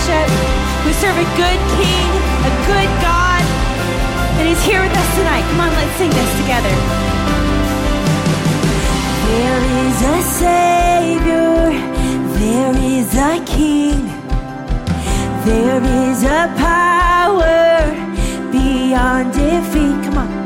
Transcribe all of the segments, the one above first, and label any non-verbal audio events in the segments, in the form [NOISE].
worship. We serve a good King, a good God, and He's here with us tonight. Come on, let's sing this together. There is a Savior, there is a King, there is a power beyond defeat. Come on.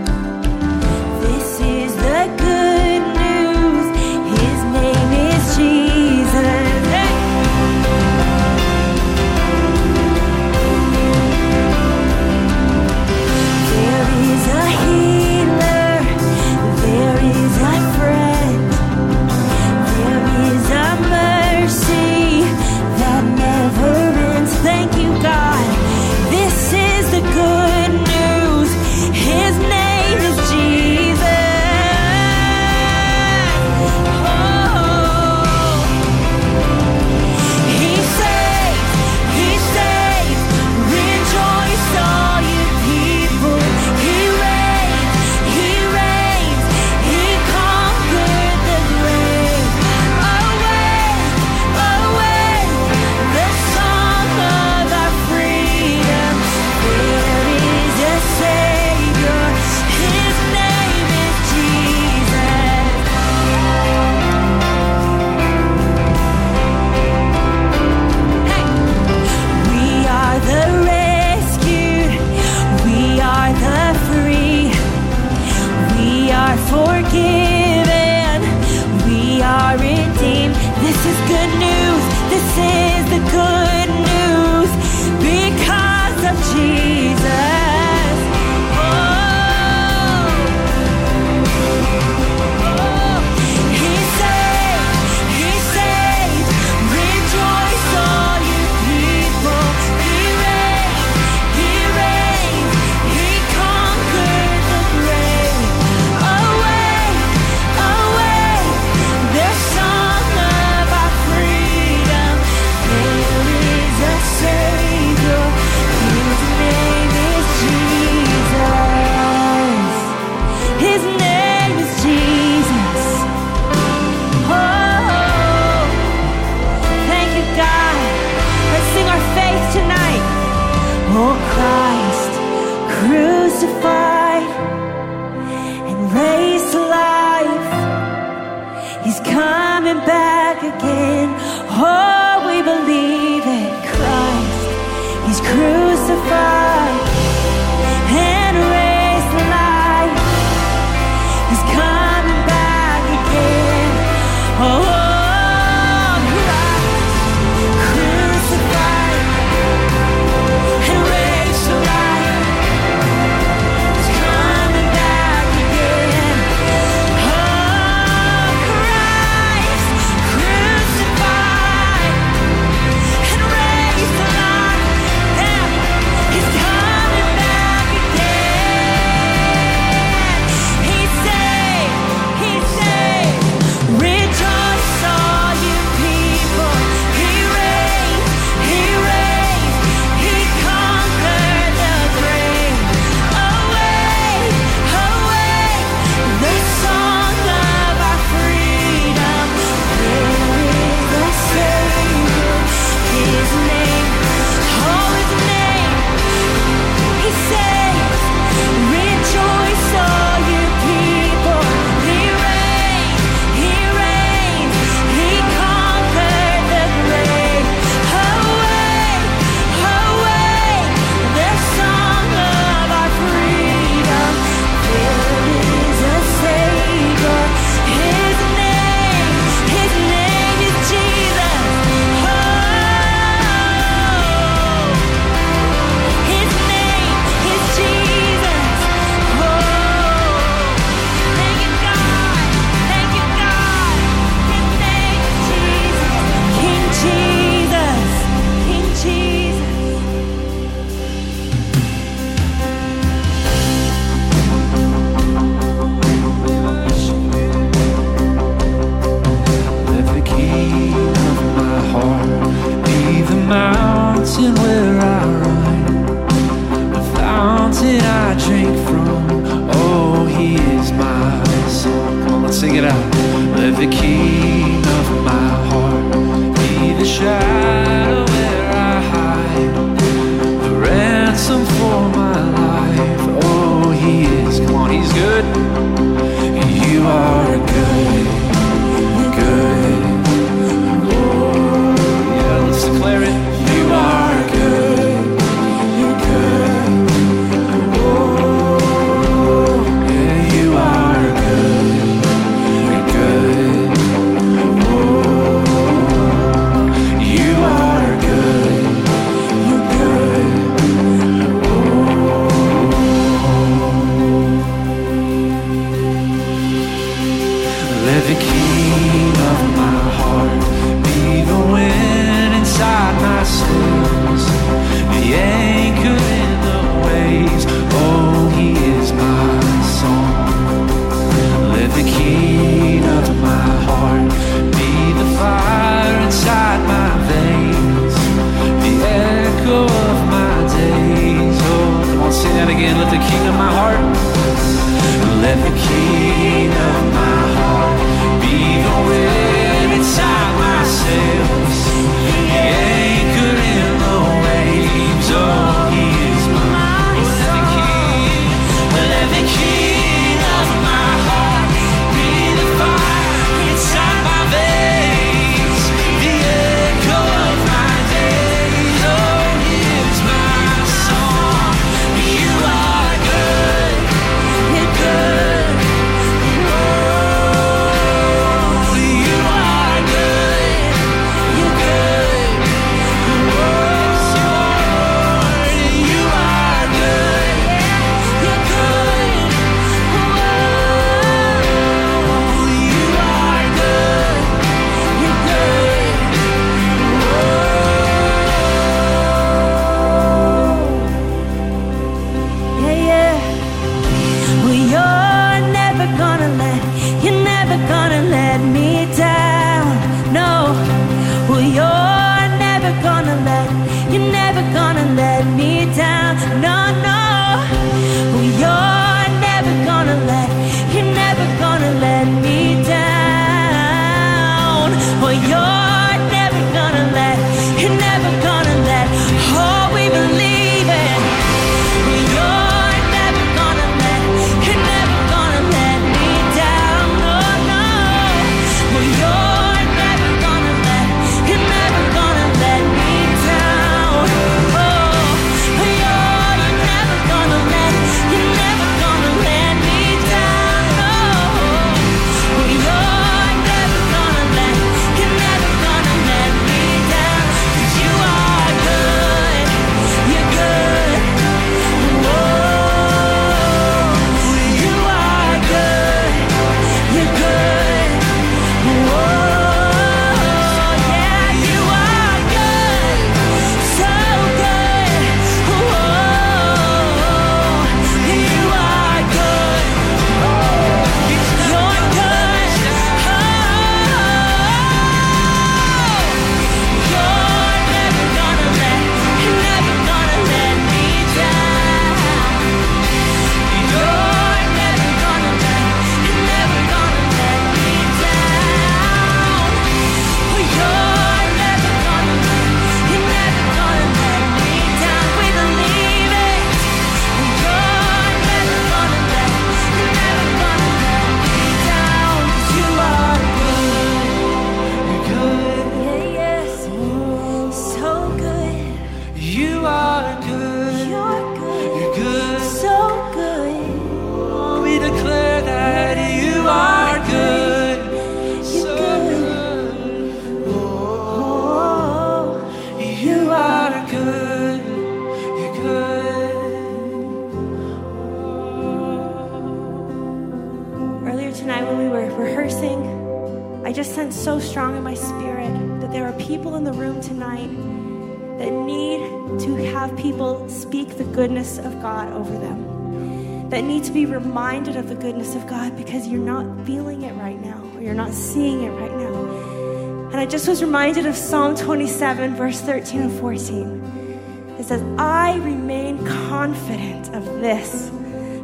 God over them that need to be reminded of the goodness of God because you're not feeling it right now or you're not seeing it right now. And I just was reminded of Psalm 27, verse 13 and 14. It says, I remain confident of this,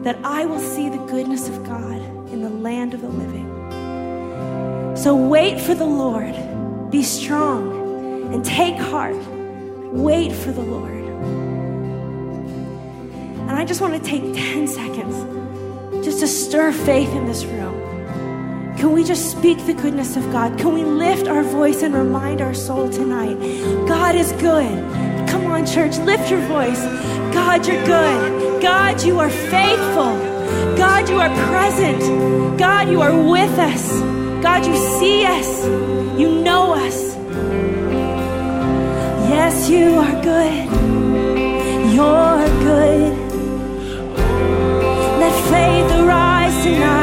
that I will see the goodness of God in the land of the living. So wait for the Lord, be strong, and take heart. Wait for the Lord. I just want to take 10 seconds just to stir faith in this room. Can we just speak the goodness of God? Can we lift our voice and remind our soul tonight? God is good. Come on, church, lift your voice. God, you're good. God, you are faithful. God, you are present. God, you are with us. God, you see us. You know us. Yes, you are good. You're good the rise tonight.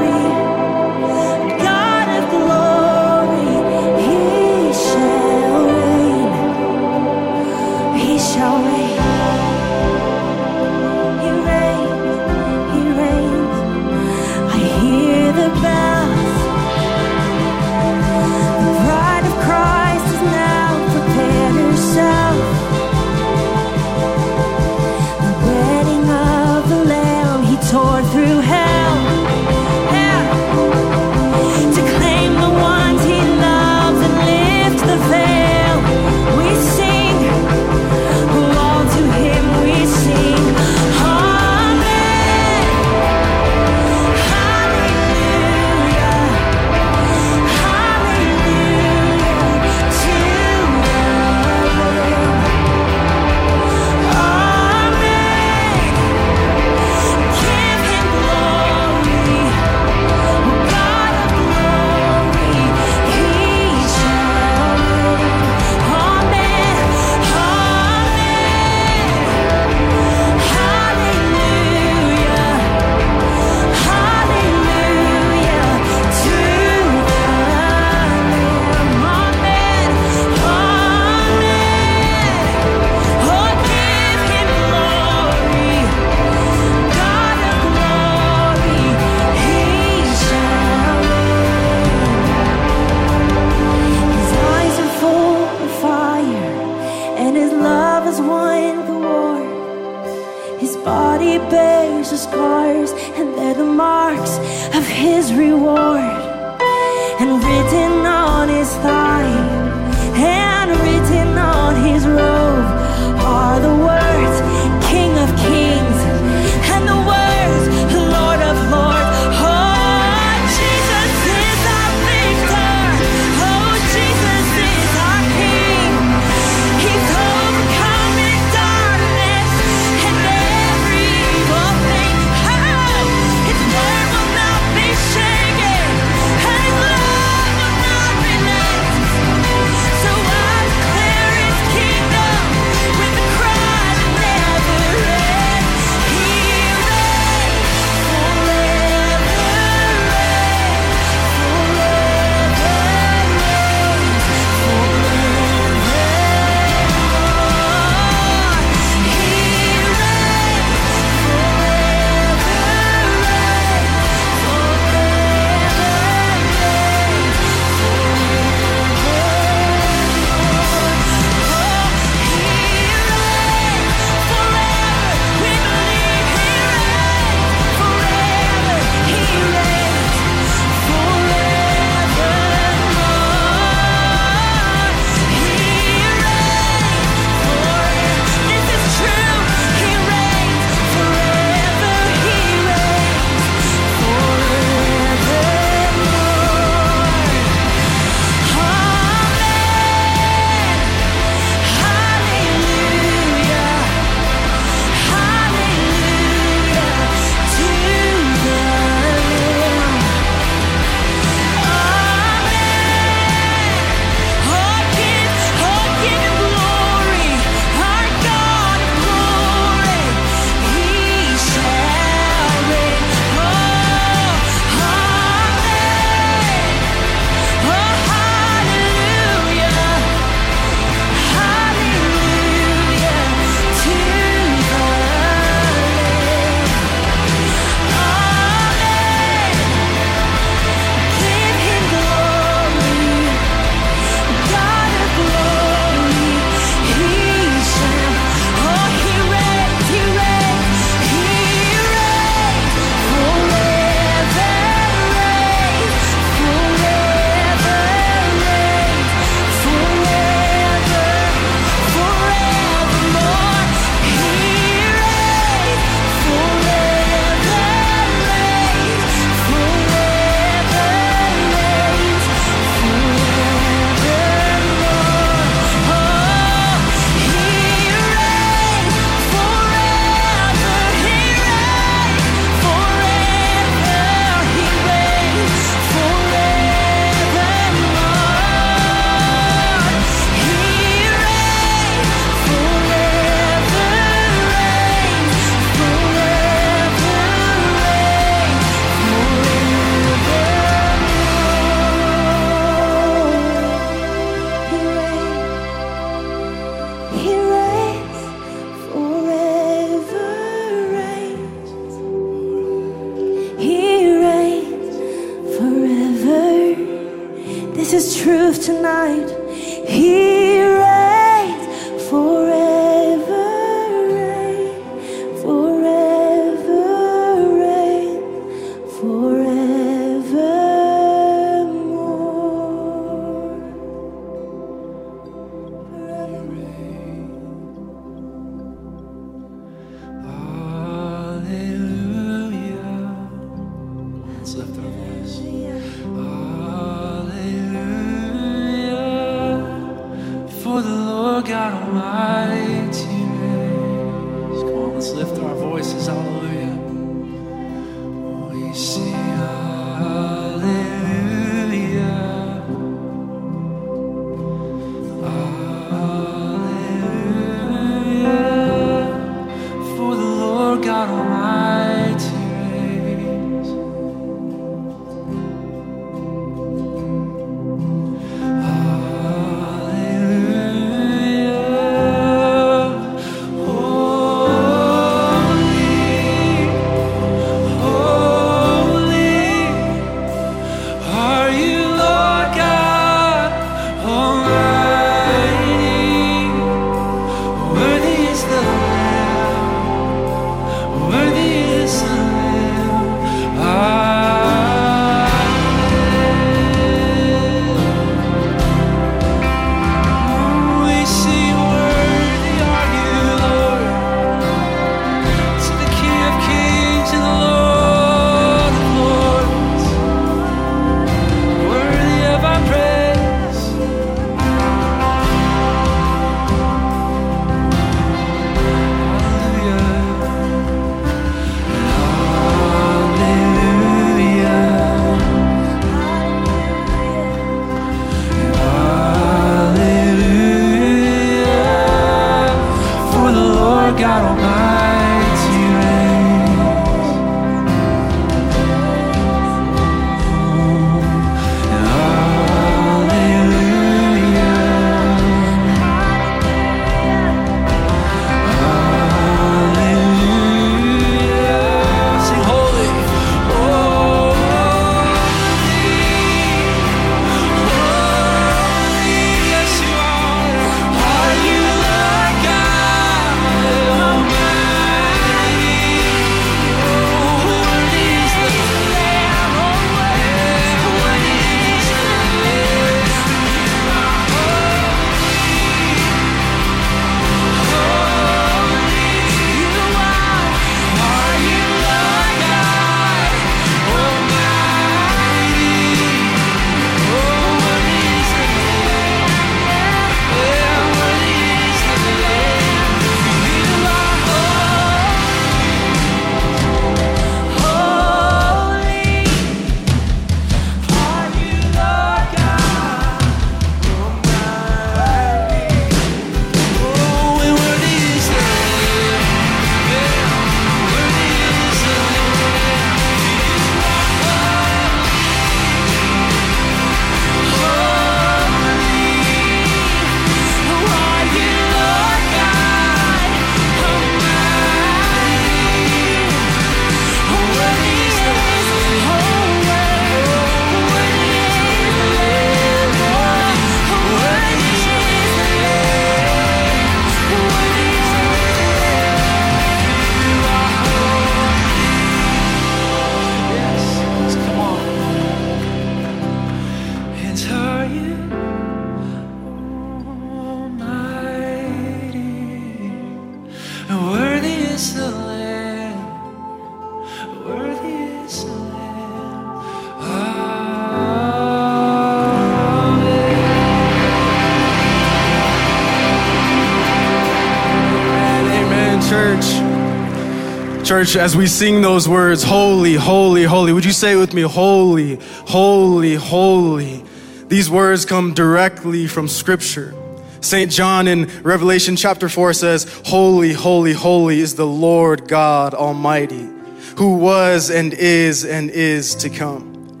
Church, as we sing those words, holy, holy, holy, would you say it with me? Holy, holy, holy. These words come directly from Scripture. St. John in Revelation chapter 4 says, Holy, holy, holy is the Lord God Almighty, who was and is and is to come.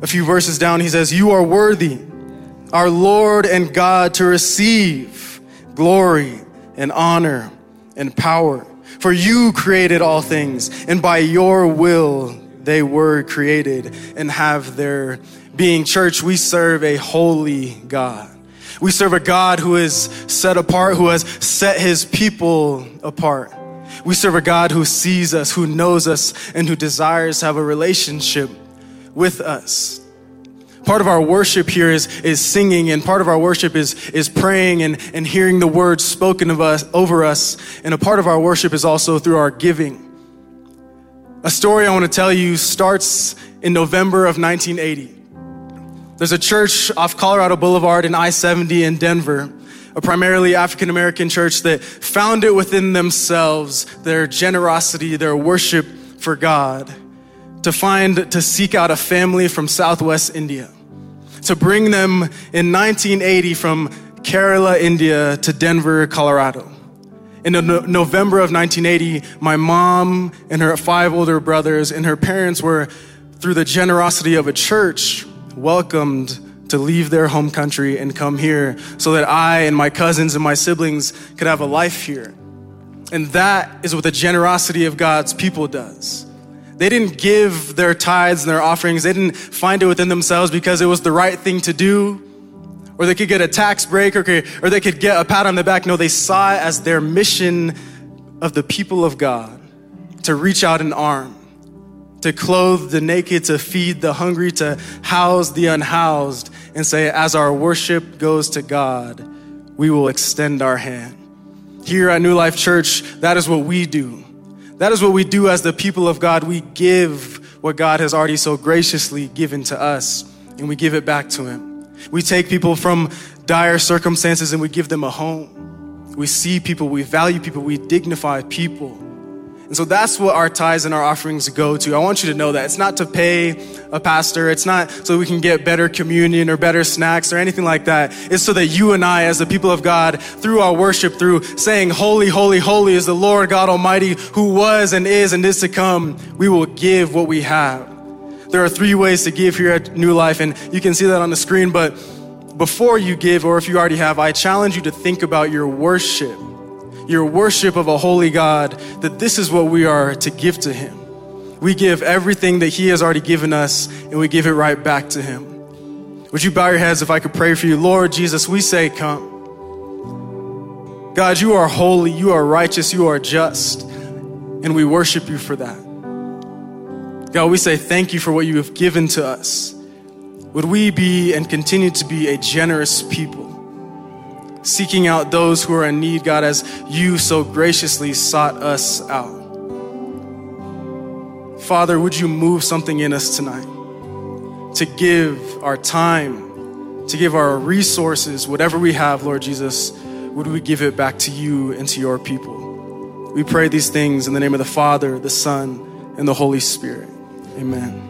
A few verses down, he says, You are worthy, our Lord and God, to receive glory and honor and power. For you created all things, and by your will they were created and have their being. Church, we serve a holy God. We serve a God who is set apart, who has set his people apart. We serve a God who sees us, who knows us, and who desires to have a relationship with us. Part of our worship here is, is singing, and part of our worship is, is praying and, and hearing the words spoken of us over us. And a part of our worship is also through our giving. A story I want to tell you starts in November of 1980. There's a church off Colorado Boulevard in I 70 in Denver, a primarily African American church that found it within themselves their generosity, their worship for God, to find, to seek out a family from Southwest India, to bring them in 1980 from Kerala, India to Denver, Colorado. In no- November of 1980, my mom and her five older brothers and her parents were, through the generosity of a church, welcomed to leave their home country and come here so that I and my cousins and my siblings could have a life here. And that is what the generosity of God's people does. They didn't give their tithes and their offerings, they didn't find it within themselves because it was the right thing to do, or they could get a tax break, or, or they could get a pat on the back. No, they saw it as their mission of the people of God to reach out an arm to clothe the naked, to feed the hungry, to house the unhoused, and say, as our worship goes to God, we will extend our hand. Here at New Life Church, that is what we do. That is what we do as the people of God. We give what God has already so graciously given to us, and we give it back to Him. We take people from dire circumstances and we give them a home. We see people, we value people, we dignify people. And so that's what our tithes and our offerings go to. I want you to know that. It's not to pay a pastor. It's not so we can get better communion or better snacks or anything like that. It's so that you and I, as the people of God, through our worship, through saying, Holy, holy, holy is the Lord God Almighty who was and is and is to come, we will give what we have. There are three ways to give here at New Life, and you can see that on the screen. But before you give, or if you already have, I challenge you to think about your worship your worship of a holy God, that this is what we are to give to Him. We give everything that He has already given us, and we give it right back to Him. Would you bow your heads if I could pray for you? Lord Jesus, we say, Come. God, you are holy, you are righteous, you are just, and we worship you for that. God, we say thank you for what you have given to us. Would we be and continue to be a generous people? Seeking out those who are in need, God, as you so graciously sought us out. Father, would you move something in us tonight to give our time, to give our resources, whatever we have, Lord Jesus, would we give it back to you and to your people? We pray these things in the name of the Father, the Son, and the Holy Spirit. Amen.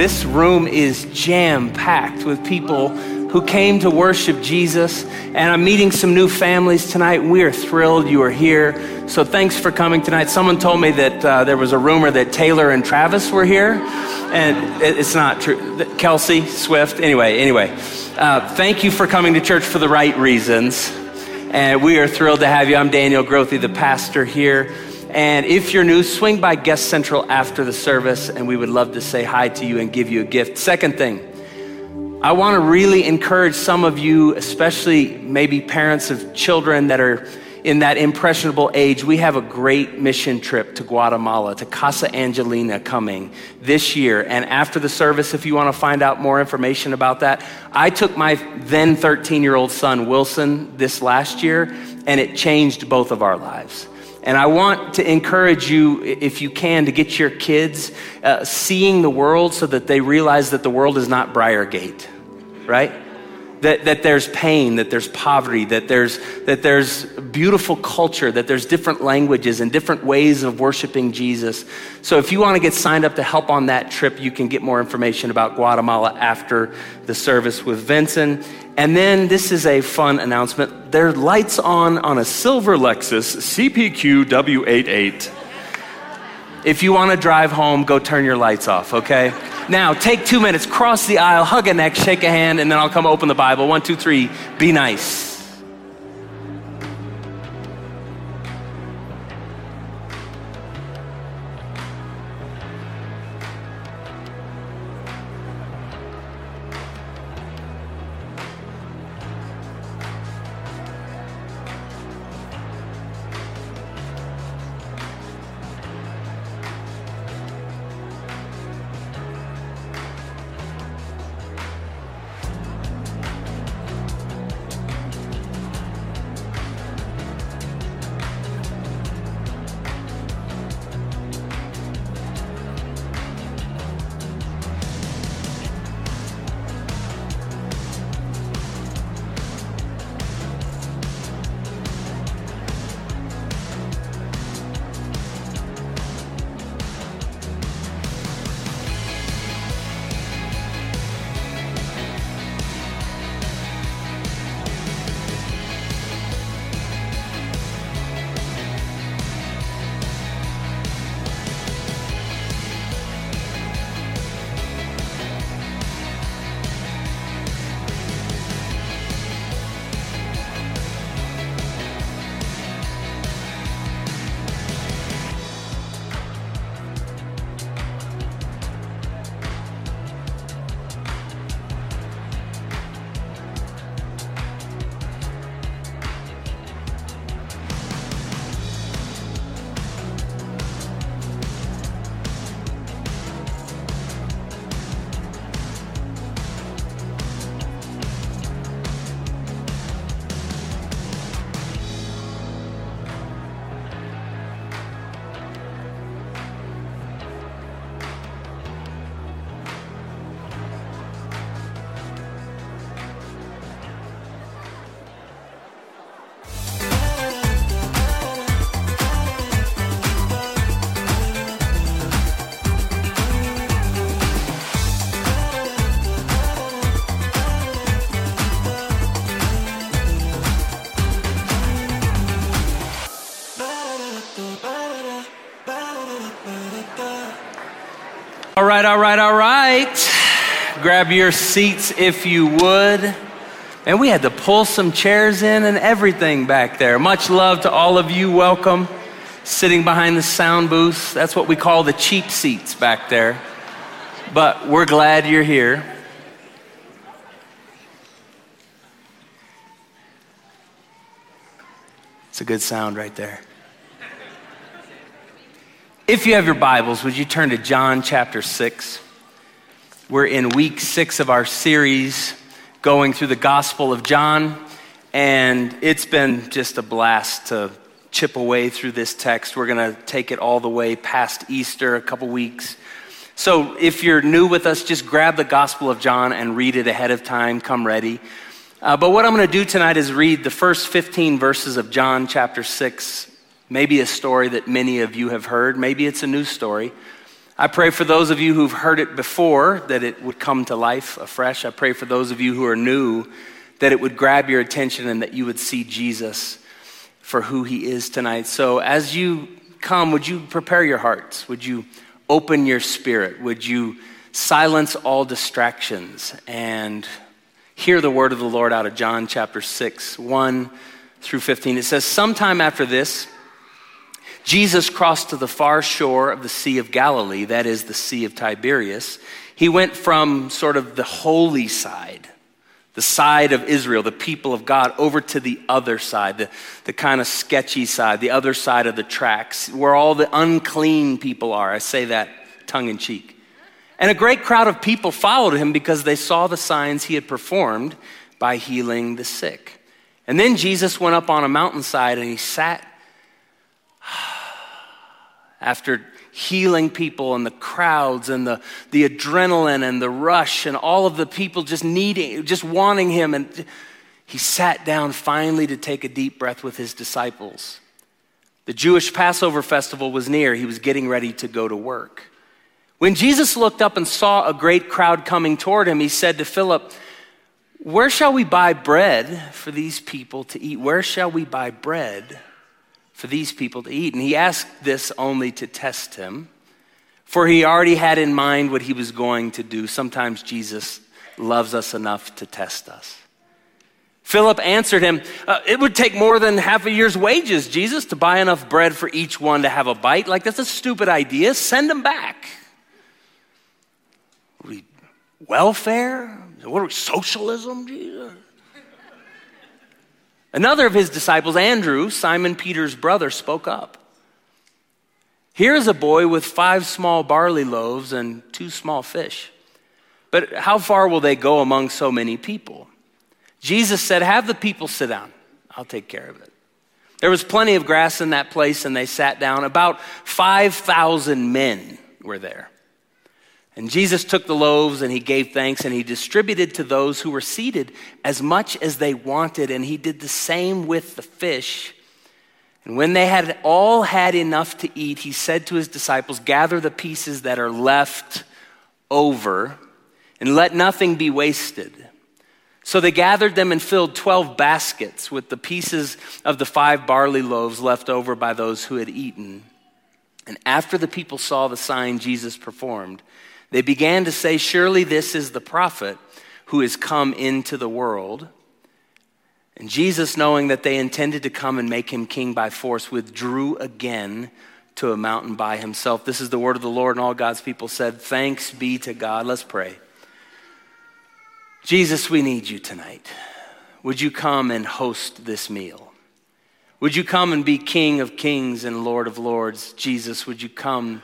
This room is jam packed with people who came to worship Jesus. And I'm meeting some new families tonight. We are thrilled you are here. So thanks for coming tonight. Someone told me that uh, there was a rumor that Taylor and Travis were here. And it's not true. Kelce, Swift, anyway, anyway. Uh, thank you for coming to church for the right reasons. And we are thrilled to have you. I'm Daniel Grothe, the pastor here. And if you're new, swing by Guest Central after the service, and we would love to say hi to you and give you a gift. Second thing, I want to really encourage some of you, especially maybe parents of children that are in that impressionable age, we have a great mission trip to Guatemala, to Casa Angelina coming this year. And after the service, if you want to find out more information about that, I took my then 13 year old son, Wilson, this last year, and it changed both of our lives. And I want to encourage you, if you can, to get your kids uh, seeing the world so that they realize that the world is not Briargate, right? That, that there's pain, that there's poverty, that there's, that there's beautiful culture, that there's different languages and different ways of worshiping Jesus. So if you want to get signed up to help on that trip, you can get more information about Guatemala after the service with Vincent. And then this is a fun announcement. There are lights on on a silver Lexus CPQ W88. If you want to drive home, go turn your lights off, okay? Now, take two minutes, cross the aisle, hug a neck, shake a hand, and then I'll come open the Bible. One, two, three, be nice. Right, all right, all right. Grab your seats if you would. And we had to pull some chairs in and everything back there. Much love to all of you. Welcome. Sitting behind the sound booth. That's what we call the cheap seats back there. But we're glad you're here. It's a good sound right there. If you have your Bibles, would you turn to John chapter 6? We're in week six of our series going through the Gospel of John, and it's been just a blast to chip away through this text. We're going to take it all the way past Easter, a couple weeks. So if you're new with us, just grab the Gospel of John and read it ahead of time. Come ready. Uh, but what I'm going to do tonight is read the first 15 verses of John chapter 6 Maybe a story that many of you have heard. Maybe it's a new story. I pray for those of you who've heard it before that it would come to life afresh. I pray for those of you who are new that it would grab your attention and that you would see Jesus for who he is tonight. So as you come, would you prepare your hearts? Would you open your spirit? Would you silence all distractions and hear the word of the Lord out of John chapter 6, 1 through 15? It says, Sometime after this, Jesus crossed to the far shore of the Sea of Galilee, that is the Sea of Tiberias. He went from sort of the holy side, the side of Israel, the people of God, over to the other side, the, the kind of sketchy side, the other side of the tracks, where all the unclean people are. I say that tongue in cheek. And a great crowd of people followed him because they saw the signs he had performed by healing the sick. And then Jesus went up on a mountainside and he sat after healing people and the crowds and the, the adrenaline and the rush and all of the people just needing, just wanting him. And he sat down finally to take a deep breath with his disciples. The Jewish Passover festival was near. He was getting ready to go to work. When Jesus looked up and saw a great crowd coming toward him, he said to Philip, Where shall we buy bread for these people to eat? Where shall we buy bread for these people to eat. And he asked this only to test him, for he already had in mind what he was going to do. Sometimes Jesus loves us enough to test us. Philip answered him, uh, It would take more than half a year's wages, Jesus, to buy enough bread for each one to have a bite. Like, that's a stupid idea. Send them back. We, welfare? What are we, socialism, Jesus? Another of his disciples, Andrew, Simon Peter's brother, spoke up. Here is a boy with five small barley loaves and two small fish. But how far will they go among so many people? Jesus said, Have the people sit down. I'll take care of it. There was plenty of grass in that place, and they sat down. About 5,000 men were there. And Jesus took the loaves and he gave thanks and he distributed to those who were seated as much as they wanted. And he did the same with the fish. And when they had all had enough to eat, he said to his disciples, Gather the pieces that are left over and let nothing be wasted. So they gathered them and filled 12 baskets with the pieces of the five barley loaves left over by those who had eaten. And after the people saw the sign Jesus performed, they began to say, Surely this is the prophet who has come into the world. And Jesus, knowing that they intended to come and make him king by force, withdrew again to a mountain by himself. This is the word of the Lord, and all God's people said, Thanks be to God. Let's pray. Jesus, we need you tonight. Would you come and host this meal? Would you come and be King of kings and Lord of lords? Jesus, would you come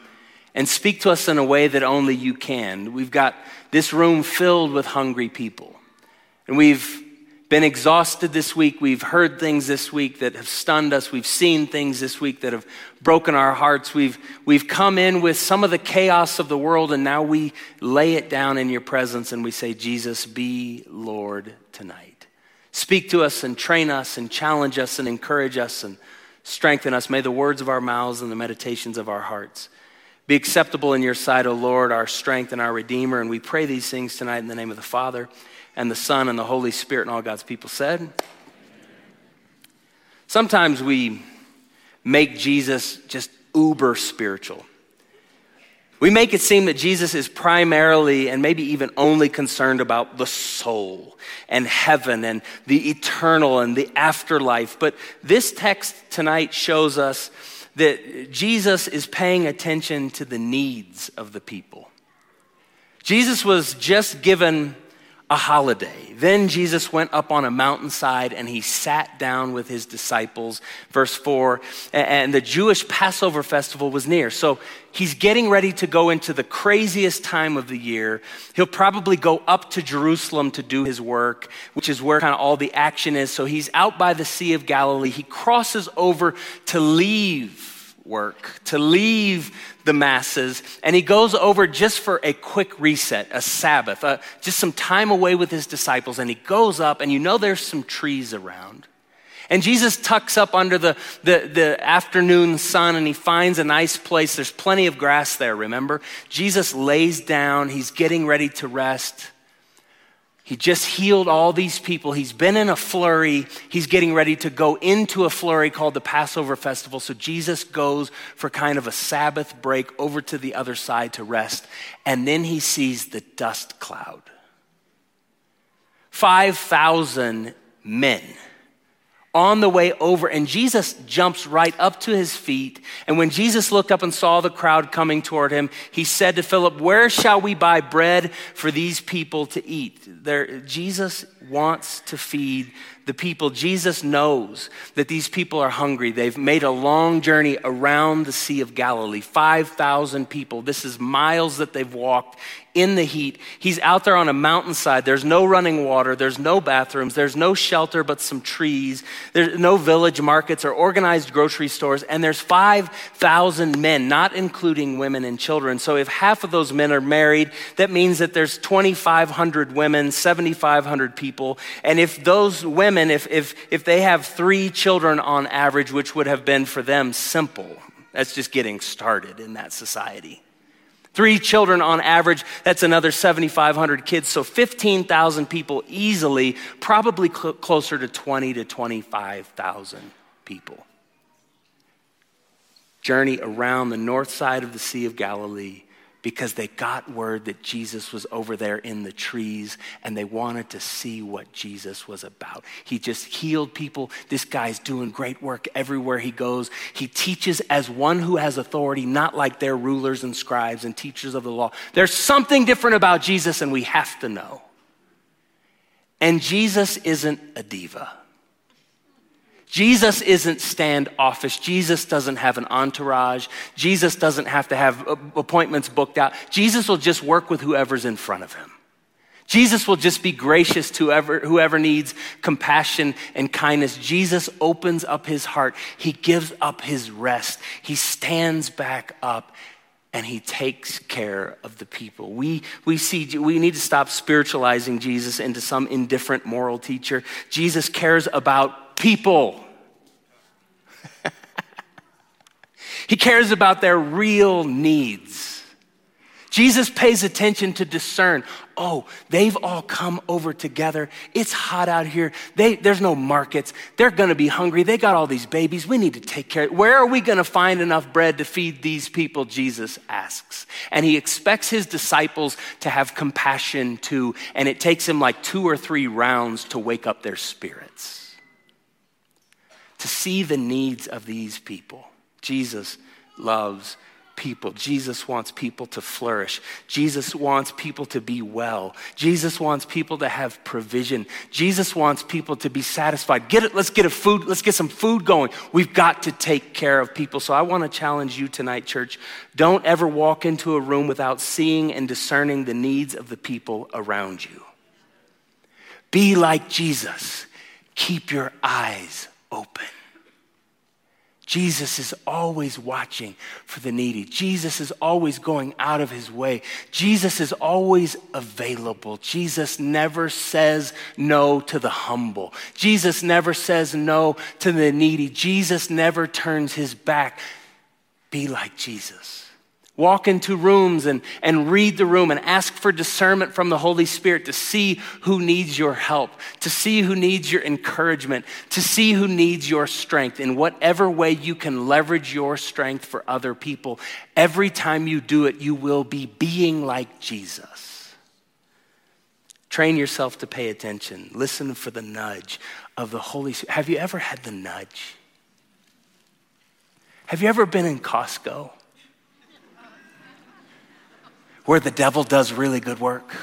and speak to us in a way that only you can. We've got this room filled with hungry people. And we've been exhausted this week. We've heard things this week that have stunned us. We've seen things this week that have broken our hearts. We've, we've come in with some of the chaos of the world, and now we lay it down in your presence and we say, Jesus, be Lord tonight. Speak to us and train us and challenge us and encourage us and strengthen us. May the words of our mouths and the meditations of our hearts be acceptable in your sight, O Lord, our strength and our Redeemer. And we pray these things tonight in the name of the Father and the Son and the Holy Spirit, and all God's people said. Sometimes we make Jesus just uber spiritual. We make it seem that Jesus is primarily and maybe even only concerned about the soul and heaven and the eternal and the afterlife. But this text tonight shows us that Jesus is paying attention to the needs of the people. Jesus was just given a holiday. Then Jesus went up on a mountainside and he sat down with his disciples. Verse 4 and the Jewish Passover festival was near. So he's getting ready to go into the craziest time of the year. He'll probably go up to Jerusalem to do his work, which is where kind of all the action is. So he's out by the Sea of Galilee. He crosses over to leave work, to leave the masses, and he goes over just for a quick reset, a Sabbath, uh, just some time away with his disciples, and he goes up, and you know there's some trees around. And Jesus tucks up under the, the, the, afternoon sun and he finds a nice place. There's plenty of grass there, remember? Jesus lays down, he's getting ready to rest. He just healed all these people. He's been in a flurry. He's getting ready to go into a flurry called the Passover festival. So Jesus goes for kind of a Sabbath break over to the other side to rest. And then he sees the dust cloud. 5,000 men on the way over, and Jesus jumps right up to his feet. And when Jesus looked up and saw the crowd coming toward him, he said to Philip, Where shall we buy bread for these people to eat? There, Jesus wants to feed the people. Jesus knows that these people are hungry. They've made a long journey around the Sea of Galilee 5,000 people. This is miles that they've walked in the heat. He's out there on a mountainside. There's no running water. There's no bathrooms. There's no shelter but some trees. There's no village markets or organized grocery stores. And there's 5,000 men, not including women and children. So if half of those men are married, that means that there's 2,500 women, 7,500 people. And if those women, if, if, if they have three children on average, which would have been for them simple, that's just getting started in that society. Three children on average, that's another 7,500 kids. So 15,000 people easily, probably cl- closer to 20 to 25,000 people. Journey around the north side of the Sea of Galilee because they got word that Jesus was over there in the trees and they wanted to see what Jesus was about. He just healed people. This guy's doing great work everywhere he goes. He teaches as one who has authority, not like their rulers and scribes and teachers of the law. There's something different about Jesus and we have to know. And Jesus isn't a diva. Jesus isn't standoffish. Jesus doesn't have an entourage. Jesus doesn't have to have appointments booked out. Jesus will just work with whoever's in front of him. Jesus will just be gracious to whoever, whoever needs compassion and kindness. Jesus opens up his heart. He gives up his rest. He stands back up and he takes care of the people. We, we see, we need to stop spiritualizing Jesus into some indifferent moral teacher. Jesus cares about people. he cares about their real needs. Jesus pays attention to discern. Oh, they've all come over together. It's hot out here. They, there's no markets. They're going to be hungry. They got all these babies. We need to take care. Where are we going to find enough bread to feed these people? Jesus asks. And he expects his disciples to have compassion too. And it takes him like two or three rounds to wake up their spirits to see the needs of these people. Jesus loves people. Jesus wants people to flourish. Jesus wants people to be well. Jesus wants people to have provision. Jesus wants people to be satisfied. Get it, let's get a food, let's get some food going. We've got to take care of people. So I want to challenge you tonight, church. Don't ever walk into a room without seeing and discerning the needs of the people around you. Be like Jesus. Keep your eyes open. Jesus is always watching for the needy. Jesus is always going out of his way. Jesus is always available. Jesus never says no to the humble. Jesus never says no to the needy. Jesus never turns his back. Be like Jesus. Walk into rooms and, and read the room and ask for discernment from the Holy Spirit to see who needs your help, to see who needs your encouragement, to see who needs your strength in whatever way you can leverage your strength for other people. Every time you do it, you will be being like Jesus. Train yourself to pay attention. Listen for the nudge of the Holy Spirit. Have you ever had the nudge? Have you ever been in Costco? Where the devil does really good work.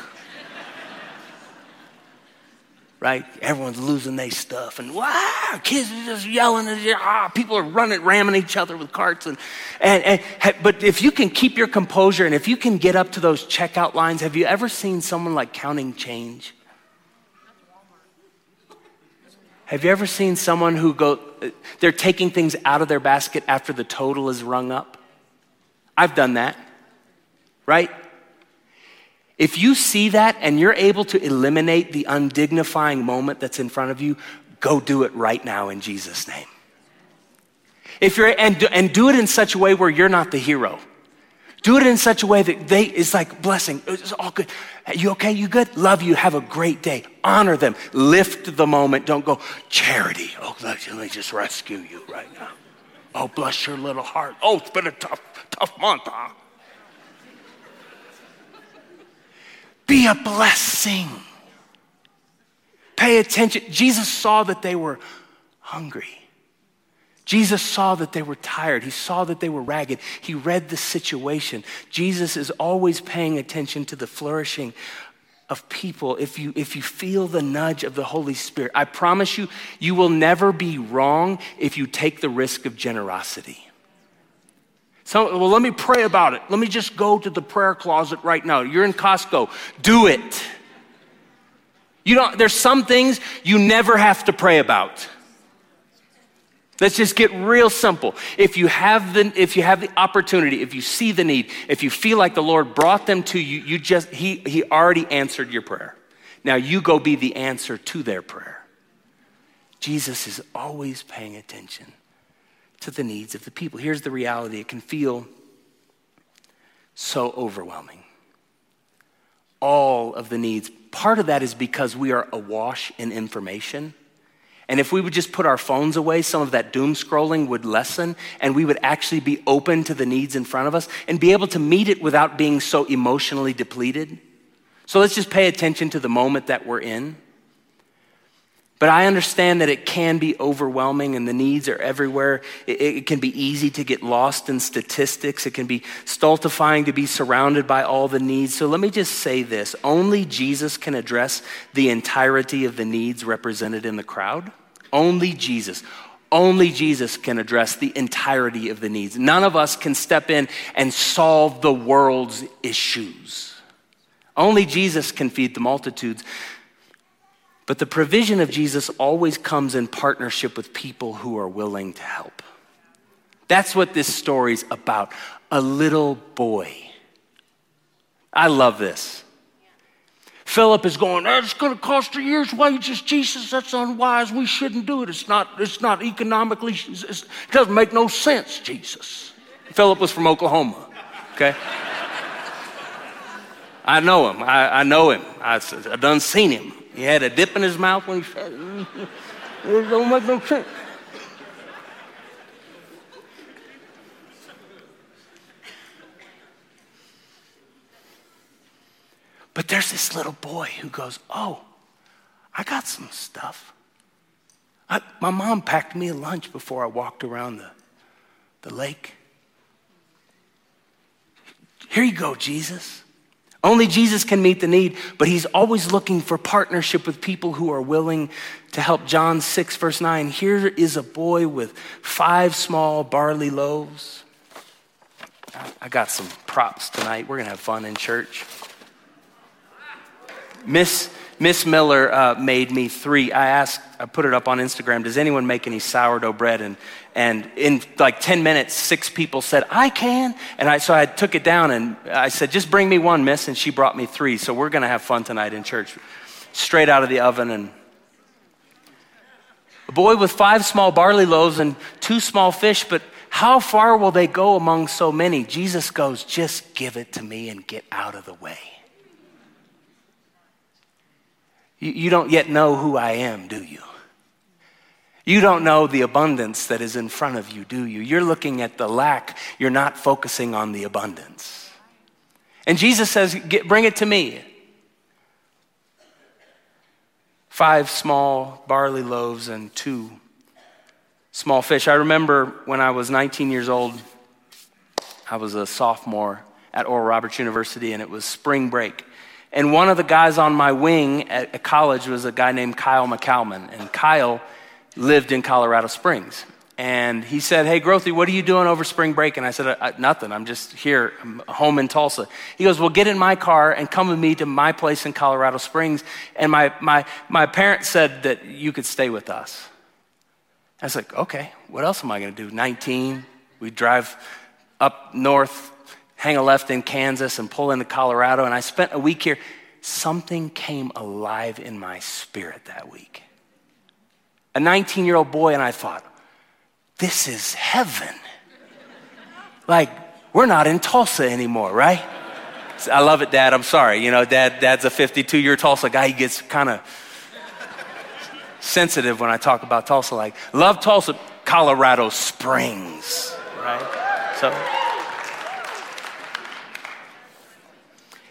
right? Everyone's losing their stuff, and wow, kids are just yelling, and ah, people are running, ramming each other with carts, and, and, and but if you can keep your composure, and if you can get up to those checkout lines, have you ever seen someone like counting change? Have you ever seen someone who go, they're taking things out of their basket after the total is rung up? I've done that, right? If you see that and you're able to eliminate the undignifying moment that's in front of you, go do it right now in Jesus' name. If you're, and, and do it in such a way where you're not the hero. Do it in such a way that they, it's like blessing. It's all good. You okay? You good? Love you. Have a great day. Honor them. Lift the moment. Don't go, charity. Oh, let me just rescue you right now. Oh, bless your little heart. Oh, it's been a tough, tough month, huh? Be a blessing. Pay attention. Jesus saw that they were hungry. Jesus saw that they were tired. He saw that they were ragged. He read the situation. Jesus is always paying attention to the flourishing of people. If you, if you feel the nudge of the Holy Spirit, I promise you, you will never be wrong if you take the risk of generosity. So, well, let me pray about it. Let me just go to the prayer closet right now. You're in Costco. Do it. You don't, there's some things you never have to pray about. Let's just get real simple. If you have the, if you have the opportunity, if you see the need, if you feel like the Lord brought them to you, you just, he, he already answered your prayer. Now you go be the answer to their prayer. Jesus is always paying attention to the needs of the people. Here's the reality it can feel so overwhelming. All of the needs. Part of that is because we are awash in information. And if we would just put our phones away, some of that doom scrolling would lessen, and we would actually be open to the needs in front of us and be able to meet it without being so emotionally depleted. So let's just pay attention to the moment that we're in. But I understand that it can be overwhelming and the needs are everywhere. It, it, can be easy to get lost in statistics. It can be stultifying to be surrounded by all the needs. So let me just say this only Jesus can address the entirety of the needs represented in the crowd. Only Jesus. Only Jesus can address the entirety of the needs. None of us can step in and solve the world's issues. Only Jesus can feed the multitudes. But the provision of Jesus always comes in partnership with people who are willing to help. That's what this story's about. A little boy. I love this. Philip is going, it's going to cost a year's wages. Jesus, that's unwise. We shouldn't do it. It's not, it's not economically, it doesn't make no sense, Jesus. Philip was from Oklahoma, okay? I know him. I, I know him. I, I done seen him. He had a dip in his mouth when he said it. Don't make no sense. But there's this little boy who goes, Oh, I got some stuff. I, my mom packed me a lunch before I walked around the, the lake. Here you go, Jesus. Only Jesus can meet the need, but he's always looking for partnership with people who are willing to help. John 6, verse 9 here is a boy with five small barley loaves. I got some props tonight. We're going to have fun in church. Miss, Miss Miller uh, made me three. I asked, I put it up on Instagram, does anyone make any sourdough bread? And and in like 10 minutes, six people said, I can. And I, so I took it down and I said, just bring me one, miss. And she brought me three. So we're going to have fun tonight in church. Straight out of the oven. And a boy with five small barley loaves and two small fish, but how far will they go among so many? Jesus goes, just give it to me and get out of the way. You, you don't yet know who I am, do you? You don't know the abundance that is in front of you, do you? You're looking at the lack, you're not focusing on the abundance. And Jesus says, Bring it to me. Five small barley loaves and two small fish. I remember when I was 19 years old, I was a sophomore at Oral Roberts University, and it was spring break. And one of the guys on my wing at college was a guy named Kyle McCalman. And Kyle, lived in Colorado Springs. And he said, Hey, Grothy, what are you doing over spring break? And I said, Nothing. I'm just here, I'm home in Tulsa. He goes, Well, get in my car and come with me to my place in Colorado Springs. And my, my, my parents said that you could stay with us. I was like, Okay, what else am I going to do? 19. We drive up north, hang a left in Kansas, and pull into Colorado. And I spent a week here. Something came alive in my spirit that week. a 19 year old boy, and I thought, this is heaven. like, we're not in Tulsa anymore, right? I love it, Dad. I'm sorry. You know, Dad, Dad's a 52 year Tulsa guy. He gets kind of sensitive when I talk about Tulsa. Like, love Tulsa, Colorado Springs, right? So.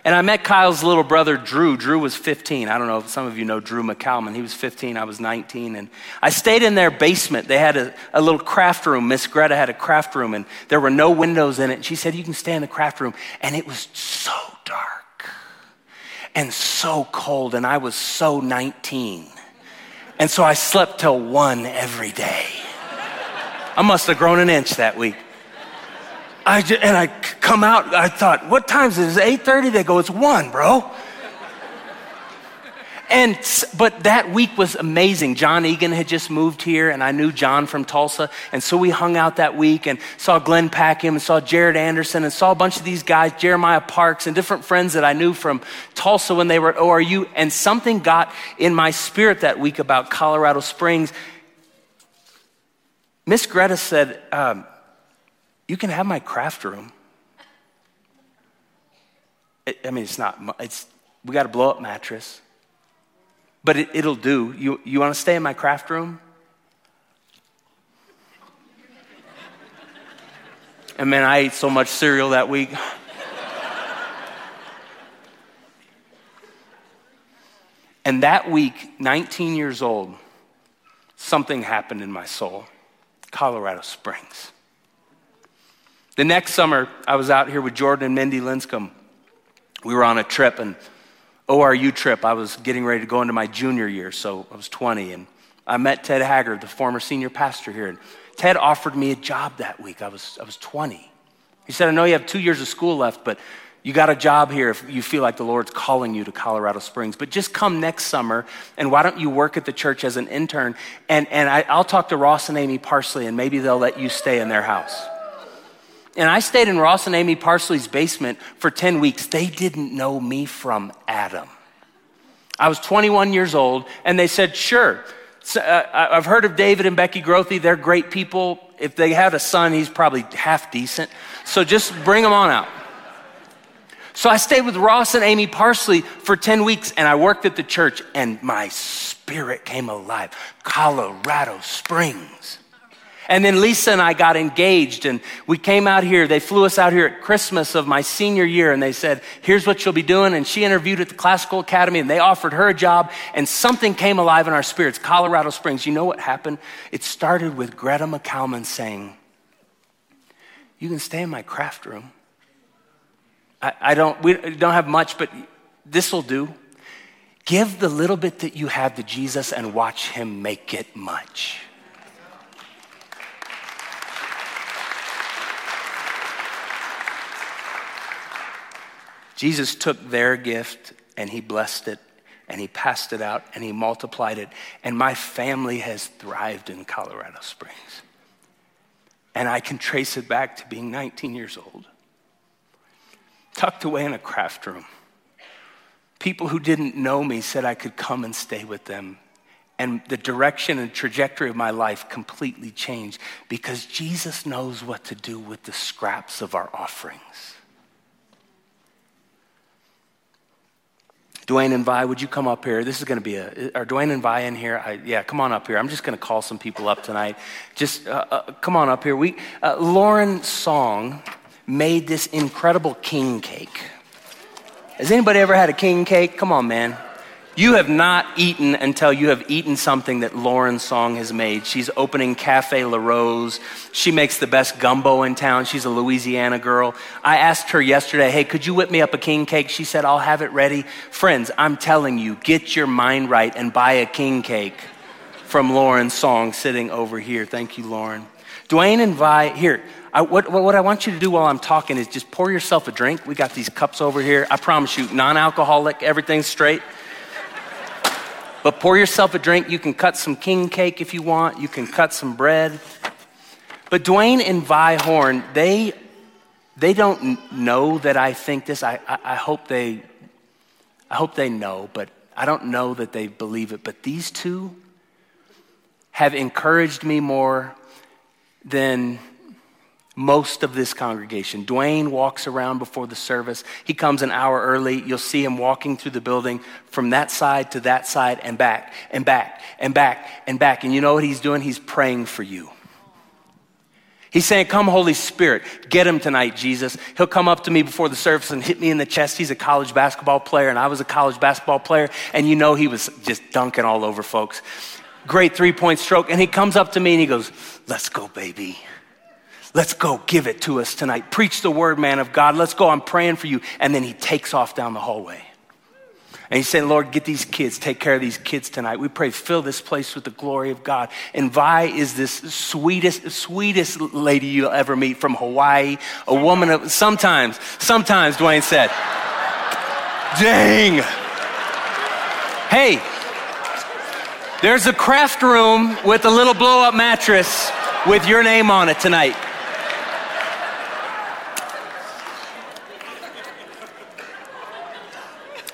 And I met Kyle's little brother, Drew. Drew was 15. I don't know if some of you know Drew McCalman. He was 15, I was 19. And I stayed in their basement. They had a, a little craft room. Miss Greta had a craft room, and there were no windows in it. And she said, You can stay in the craft room. And it was so dark and so cold, and I was so 19. And so I slept till one every day. I must have grown an inch that week. I just, and I come out, I thought, what time is it? Is it 8.30? They go, it's 1, bro. And, but that week was amazing. Jon Egan had just moved here, and I knew Jon from Tulsa. And so we hung out that week and saw Glenn Packiam and saw Jared Anderson and saw a bunch of these guys, Jeremiah Parks, and different friends that I knew from Tulsa when they were at ORU. And something got in my spirit that week about Colorado Springs. Miss Greta said, um, You can have my craft room. I mean, it's not, it's, we got a blow up mattress, but it, will do. You, you want to stay in my craft room? And man, I ate so much cereal that week. and that week, 19 years old, something happened in my soul Colorado Springs. The next summer, I was out here with Jordan and Mindy Linscomb we were on a trip, an ORU trip. I was getting ready to go into my junior year, so I was 20, and I met Ted Haggard, the former senior pastor here. And Ted offered me a job that week. I was, I was 20. He said, I know you have two years of school left, but you got a job here if you feel like the Lord's calling you to Colorado Springs. But just come next summer, and why don't you work at the church as an intern? And, and I, I'll talk to Ross and Amy Parsley, and maybe they'll let you stay in their house. And I stayed in Ross and Amy Parsley's basement for 10 weeks. They didn't know me from Adam. I was 21 years old, and they said, Sure. So, uh, I've heard of David and Becky Grothe. They're great people. If they had a son, he's probably half decent. So just bring him on out. So I stayed with Ross and Amy Parsley for 10 weeks, and I worked at the church, and my spirit came alive. Colorado Springs. And then Lisa and I got engaged and we came out here. They flew us out here at Christmas of my senior year and they said, here's what you'll be doing. And she interviewed at the Classical Academy and they offered her a job and something came alive in our spirits. Colorado Springs. You know what happened? It started with Greta McCalman saying, you can stay in my craft room. I, I don't, we don't have much, but this will do. Give the little bit that you have to Jesus and watch him make it much. Jesus took their gift and he blessed it and he passed it out and he multiplied it. And my family has thrived in Colorado Springs. And I can trace it back to being 19 years old, tucked away in a craft room. People who didn't know me said I could come and stay with them. And the direction and trajectory of my life completely changed because Jesus knows what to do with the scraps of our offerings. Dwayne and Vi, would you come up here? This is going to be a. Are Dwayne and Vi in here? I, yeah, come on up here. I'm just going to call some people up tonight. Just uh, uh, come on up here. We uh, Lauren Song made this incredible king cake. Has anybody ever had a king cake? Come on, man. You have not eaten until you have eaten something that Lauren Song has made. She's opening Cafe La Rose. She makes the best gumbo in town. She's a Louisiana girl. I asked her yesterday, hey, could you whip me up a king cake? She said, I'll have it ready. Friends, I'm telling you, get your mind right and buy a king cake from Lauren Song sitting over here. Thank you, Lauren. Dwayne and Vi, here, I, what, what I want you to do while I'm talking is just pour yourself a drink. We got these cups over here. I promise you, non alcoholic, everything's straight. But pour yourself a drink. You can cut some king cake if you want. You can cut some bread. But Dwayne and Vi Horn, they, they don't know that I think this. I, I, I hope they, I hope they know, but I don't know that they believe it. But these two have encouraged me more than most of this congregation. Dwayne walks around before the service. He comes an hour early. You'll see him walking through the building from that side to that side and back and back and back and back. And you know what he's doing? He's praying for you. He's saying, Come, Holy Spirit, get him tonight, Jesus. He'll come up to me before the service and hit me in the chest. He's a college basketball player, and I was a college basketball player, and you know he was just dunking all over folks. Great three point stroke. And he comes up to me and he goes, Let's go, baby. Let's go, give it to us tonight. Preach the word, man of God. Let's go, I'm praying for you. And then he takes off down the hallway. And he's saying, Lord, get these kids, take care of these kids tonight. We pray, fill this place with the glory of God. And Vi is this sweetest, sweetest lady you'll ever meet from Hawaii. A woman of, sometimes, sometimes, Dwayne said, dang. Hey, there's a craft room with a little blow up mattress with your name on it tonight.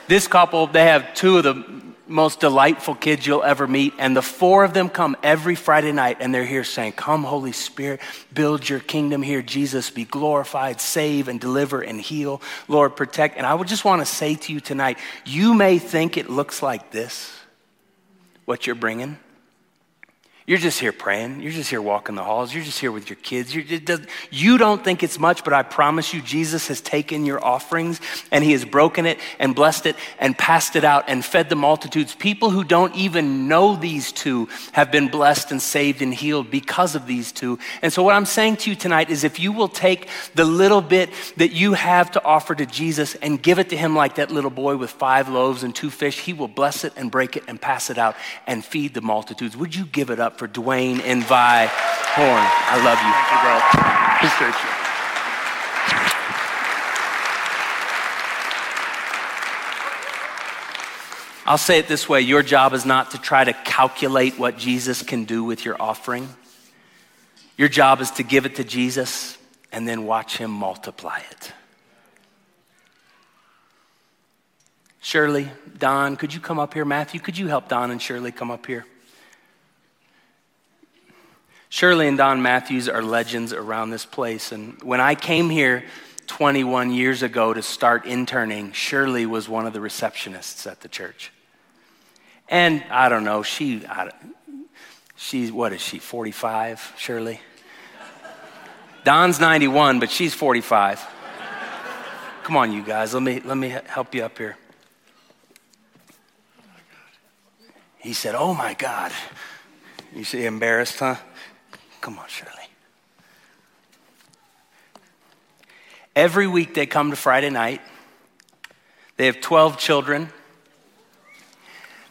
This couple, they have two of the most delightful kids you'll ever meet. And the four of them come every Friday night and they're here saying, Come, Holy Spirit, build your kingdom here. Jesus, be glorified, save and deliver and heal. Lord, protect. And I would just want to say to you tonight, you may think it looks like this, what you're bringing. You're just here praying. You're just here walking the halls. You're just here with your kids. Does, you don't think it's much, but I promise you, Jesus has taken your offerings and he has broken it and blessed it and passed it out and fed the multitudes. People who don't even know these two have been blessed and saved and healed because of these two. And so, what I'm saying to you tonight is if you will take the little bit that you have to offer to Jesus and give it to him like that little boy with five loaves and two fish, he will bless it and break it and pass it out and feed the multitudes. Would you give it up? For Dwayne and Vi Horn. I love you. Thank you, bro. Appreciate you. I'll say it this way your job is not to try to calculate what Jesus can do with your offering. Your job is to give it to Jesus and then watch him multiply it. Shirley, Don, could you come up here? Matthew, could you help Don and Shirley come up here? Shirley and Don Matthews are legends around this place. And when I came here 21 years ago to start interning, Shirley was one of the receptionists at the church. And I don't know, she, I, she's, what is she, 45, Shirley? Don's 91, but she's 45. Come on, you guys, let me, let me help you up here. He said, Oh my God. You see, embarrassed, huh? Come on, Shirley. Every week they come to Friday night. They have 12 children.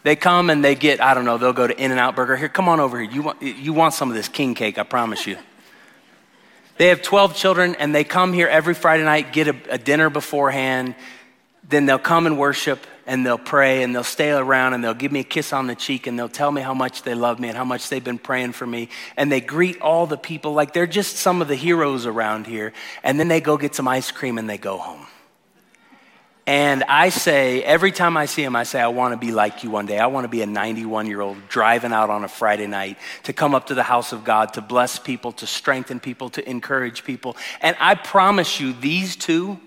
They come and they get, I don't know, they'll go to In N Out Burger. Here, come on over here. You want, you want some of this king cake, I promise you. They have 12 children and they come here every Friday night, get a, a dinner beforehand. Then they'll come and worship and they'll pray and they'll stay around and they'll give me a kiss on the cheek and they'll tell me how much they love me and how much they've been praying for me. And they greet all the people like they're just some of the heroes around here. And then they go get some ice cream and they go home. And I say, every time I see him, I say, I want to be like you one day. I want to be a 91 year old driving out on a Friday night to come up to the house of God, to bless people, to strengthen people, to encourage people. And I promise you, these two,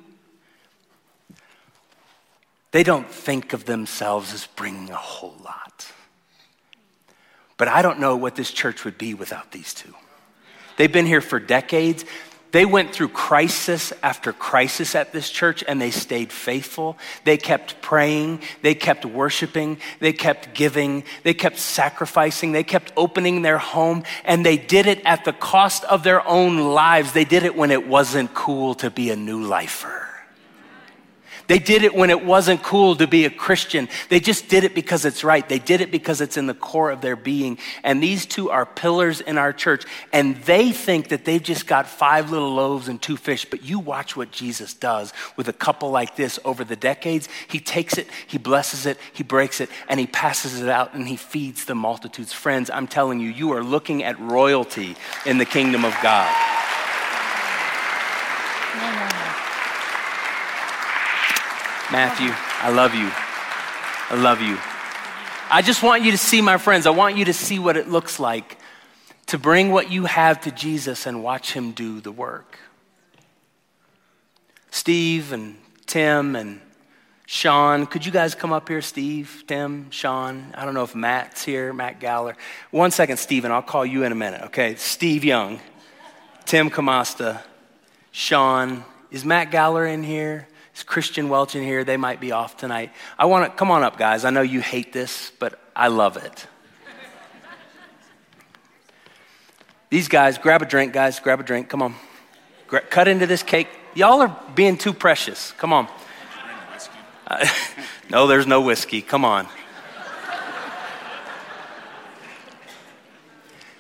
they don't think of themselves as bringing a whole lot. But I don't know what this church would be without these two. They've been here for decades. They went through crisis after crisis at this church and they stayed faithful. They kept praying. They kept worshiping. They kept giving. They kept sacrificing. They kept opening their home and they did it at the cost of their own lives. They did it when it wasn't cool to be a new lifer. They did it when it wasn't cool to be a Christian. They just did it because it's right. They did it because it's in the core of their being. And these two are pillars in our church. And they think that they've just got five little loaves and two fish. But you watch what Jesus does with a couple like this over the decades. He takes it, he blesses it, he breaks it, and he passes it out and he feeds the multitudes. Friends, I'm telling you, you are looking at royalty in the kingdom of God. Matthew, I love you. I love you. I just want you to see, my friends, I want you to see what it looks like to bring what you have to Jesus and watch him do the work. Steve and Tim and Sean, could you guys come up here? Steve, Tim, Sean. I don't know if Matt's here, Matt Galler. One second, Stephen, I'll call you in a minute, okay? Steve Young, Tim Kamasta, Sean. Is Matt Galler in here? Is Christian Welch in here? They might be off tonight. I want to come on up, guys. I know you hate this, but I love it. These guys, grab a drink, guys. Grab a drink. Come on. Gra- cut into this cake. Y'all are being too precious. Come on. Uh, [LAUGHS] no, there's no whiskey. Come on.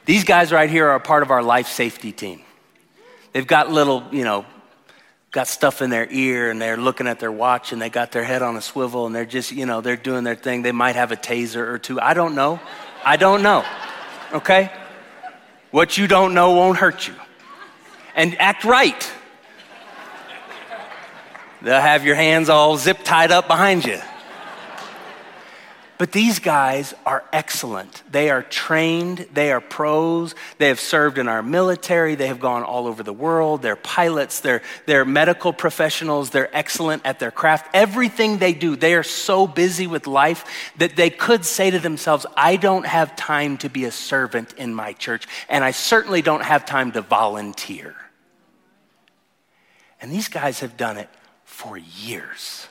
These guys right here are a part of our life safety team. They've got little, you know, got stuff in their ear and they're looking at their watch and they got their head on a swivel and they're just, you know, they're doing their thing. They might have a taser or two. I don't know. I don't know. Okay? What you don't know won't hurt you. And act right. They'll have your hands all zip tied up behind you. But these guys are excellent. They are trained, they are pros, they have served in our military, they have gone all over the world, they're pilots, they're, they're medical professionals, they're excellent at their craft. Everything they do, they are so busy with life that they could say to themselves, I don't have time to be a servant in my church, and I certainly don't have time to volunteer. And these guys have done it for years.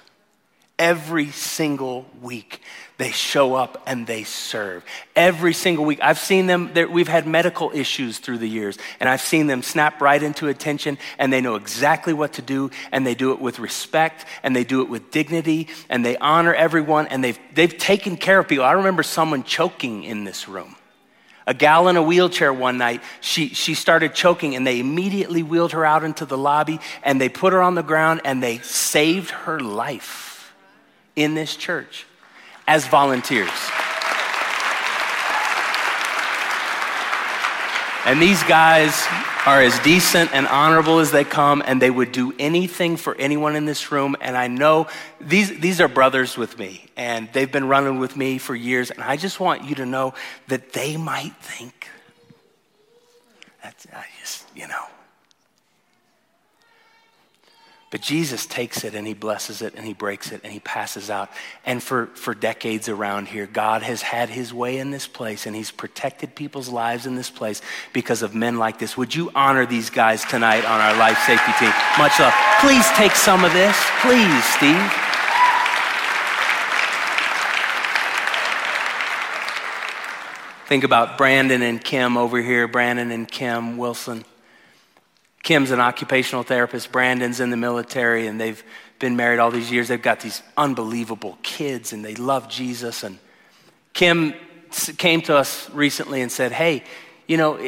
Every single week, they show up and they serve. Every single week. I've seen them, we've had medical issues through the years, and I've seen them snap right into attention, and they know exactly what to do, and they do it with respect, and they do it with dignity, and they honor everyone, and they've, they've taken care of people. I remember someone choking in this room a gal in a wheelchair one night, she, she started choking and they immediately wheeled her out into the lobby and they put her on the ground and they saved her life in this church as volunteers. And these guys are as decent and honorable as they come, and they would do anything for anyone in this room. And I know these, these are brothers with me, and they've been running with me for years. And I just want you to know that they might think that's, I just, you know. But Jesus takes it and he blesses it and he breaks it and he passes out. And for, for decades around here, God has had his way in this place and he's protected people's lives in this place because of men like this. Would you honor these guys tonight on our life safety team? Much love. Please take some of this. Please, Steve. Think about Brandon and Kim over here, Brandon and Kim Wilson. Kim's an occupational therapist, Brandon's in the military, and they've been married all these years. They've got these unbelievable kids, and they love Jesus. And Kim came to us recently and said, Hey, you know,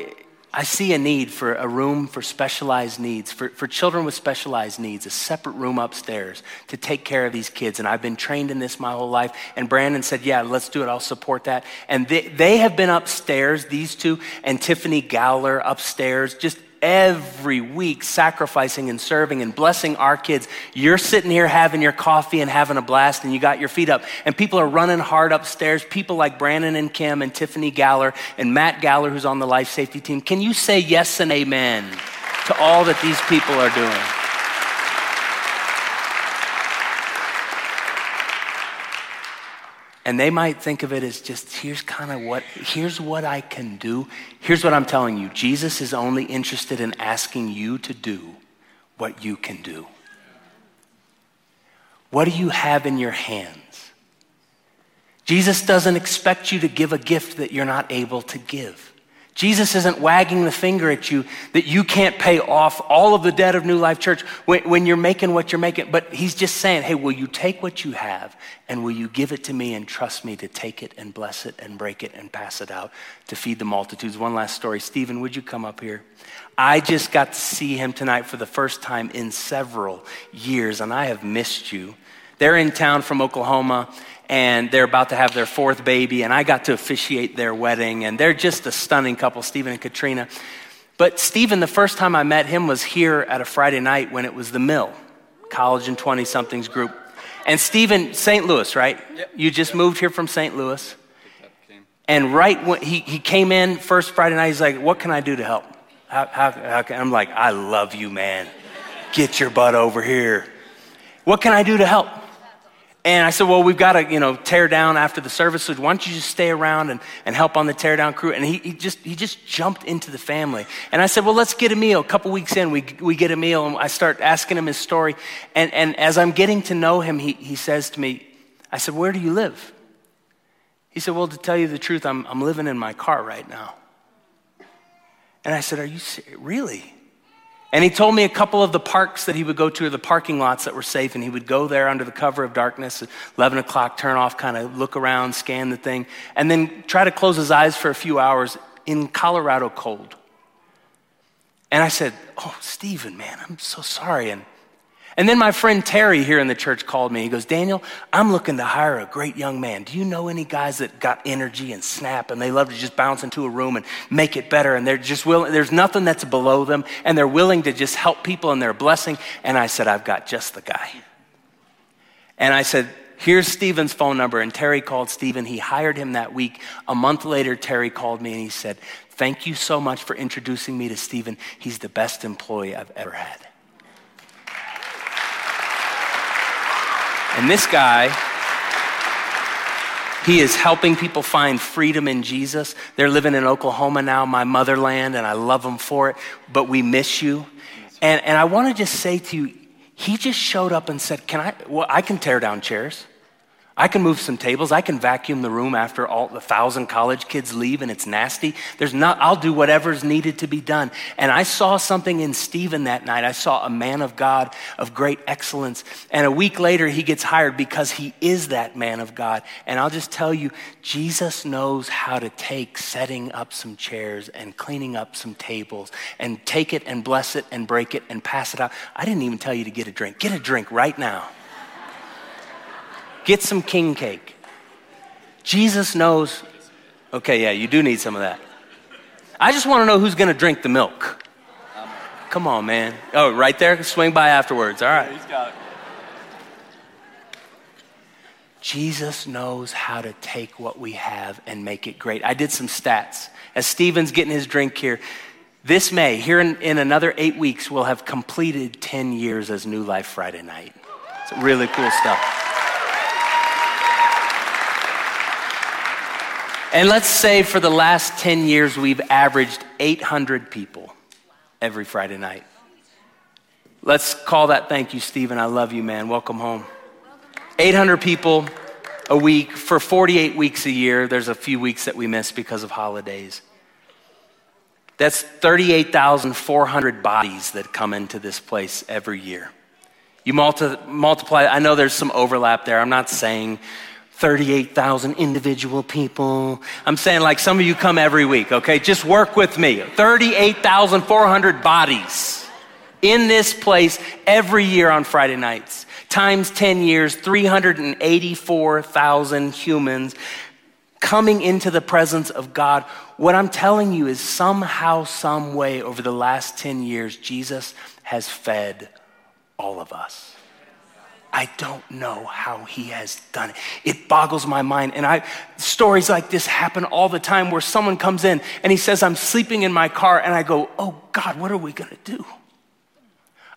I see a need for a room for specialized needs, for, for children with specialized needs, a separate room upstairs to take care of these kids. And I've been trained in this my whole life. And Brandon said, Yeah, let's do it. I'll support that. And they, they have been upstairs, these two, and Tiffany Gowler upstairs, just every week sacrificing and serving and blessing our kids. You're sitting here having your coffee and having a blast, and you got your feet up. And people are running hard upstairs. People like Brandon and Kim and Tiffany Galler and Matt Galler, who's on the life safety team. Can you say yes and amen to all that these people are doing? And they might think of it as just here's kind of what, here's what I can do. Here's what I'm telling you Jesus is only interested in asking you to do what you can do. What do you have in your hands? Jesus doesn't expect you to give a gift that you're not able to give. Jesus isn't wagging the finger at you that you can't pay off all of the debt of New Life Church when, when, you're making what you're making. But he's just saying, hey, will you take what you have and will you give it to me and trust me to take it and bless it and break it and pass it out to feed the multitudes? One last story. Stephen, would you come up here? I just got to see him tonight for the first time in several years, and I have missed you. They're in town from Oklahoma and they're about to have their fourth baby, and I got to officiate their wedding, and they're just a stunning couple, Stephen and Katrina. But Stephen, the first time I met him was here at a Friday night when it was the Mill, college and 20 somethings group. And Stephen, St. Louis, right? Yep. You just moved here from St. Louis. And right when he, he came in first Friday night, he's like, What can I do to help? How, how, how can, I'm like, I love you, man. Get your butt over here. What can I do to help? And I said, Well, we've got to, you know, tear down after the service. So why don't you just stay around and, and help on the tear down crew? And he, he, just, he just jumped into the family. And I said, Well, let's get a meal. A couple weeks in, we, we get a meal. And I start asking him his story. And, and as I'm getting to know him, he, he says to me, I said, Where do you live? He said, Well, to tell you the truth, I'm, I'm living in my car right now. And I said, Are you? Really? And he told me a couple of the parks that he would go to, or the parking lots that were safe, and he would go there under the cover of darkness at 11 o'clock, turn off, kind of look around, scan the thing, and then try to close his eyes for a few hours in Colorado cold. And I said, Oh, Stephen, man, I'm so sorry. And and then my friend Terry here in the church called me. He goes, Daniel, I'm looking to hire a great young man. Do you know any guys that got energy and snap and they love to just bounce into a room and make it better? And they're just willing, there's nothing that's below them and they're willing to just help people and they're a blessing. And I said, I've got just the guy. And I said, Here's Stephen's phone number. And Terry called Stephen. He hired him that week. A month later, Terry called me and he said, Thank you so much for introducing me to Stephen. He's the best employee I've ever had. And this guy, he is helping people find freedom in Jesus. They're living in Oklahoma now, my motherland, and I love them for it, but we miss you. And, and I want to just say to you, he just showed up and said, Can I? Well, I can tear down chairs. I can move some tables. I can vacuum the room after all the thousand college kids leave and it's nasty. There's not, I'll do whatever's needed to be done. And I saw something in Stephen that night. I saw a man of God of great excellence. And a week later, he gets hired because he is that man of God. And I'll just tell you, Jesus knows how to take setting up some chairs and cleaning up some tables and take it and bless it and break it and pass it out. I didn't even tell you to get a drink. Get a drink right now. Get some king cake. Jesus knows. Okay, yeah, you do need some of that. I just want to know who's going to drink the milk. Come on, man. Oh, right there? Swing by afterwards. All right. He's got it. Jesus knows how to take what we have and make it great. I did some stats. As Stephen's getting his drink here, this May, here in, in another eight weeks, we'll have completed 10 years as New Life Friday night. It's really cool stuff. And let's say for the last 10 years, we've averaged 800 people every Friday night. Let's call that thank you, Stephen. I love you, man. Welcome home. 800 people a week for 48 weeks a year. There's a few weeks that we miss because of holidays. That's 38,400 bodies that come into this place every year. You multi- multiply, I know there's some overlap there. I'm not saying 38,000 individual people. I'm saying, like, some of you come every week, okay? Just work with me. 38,400 bodies in this place every year on Friday nights. Times 10 years, 384,000 humans coming into the presence of God. What I'm telling you is somehow, some way, over the last 10 years, Jesus has fed all of us. I don't know how he has done it. It boggles my mind. And I stories like this happen all the time where someone comes in and he says, I'm sleeping in my car, and I go, Oh God, what are we gonna do?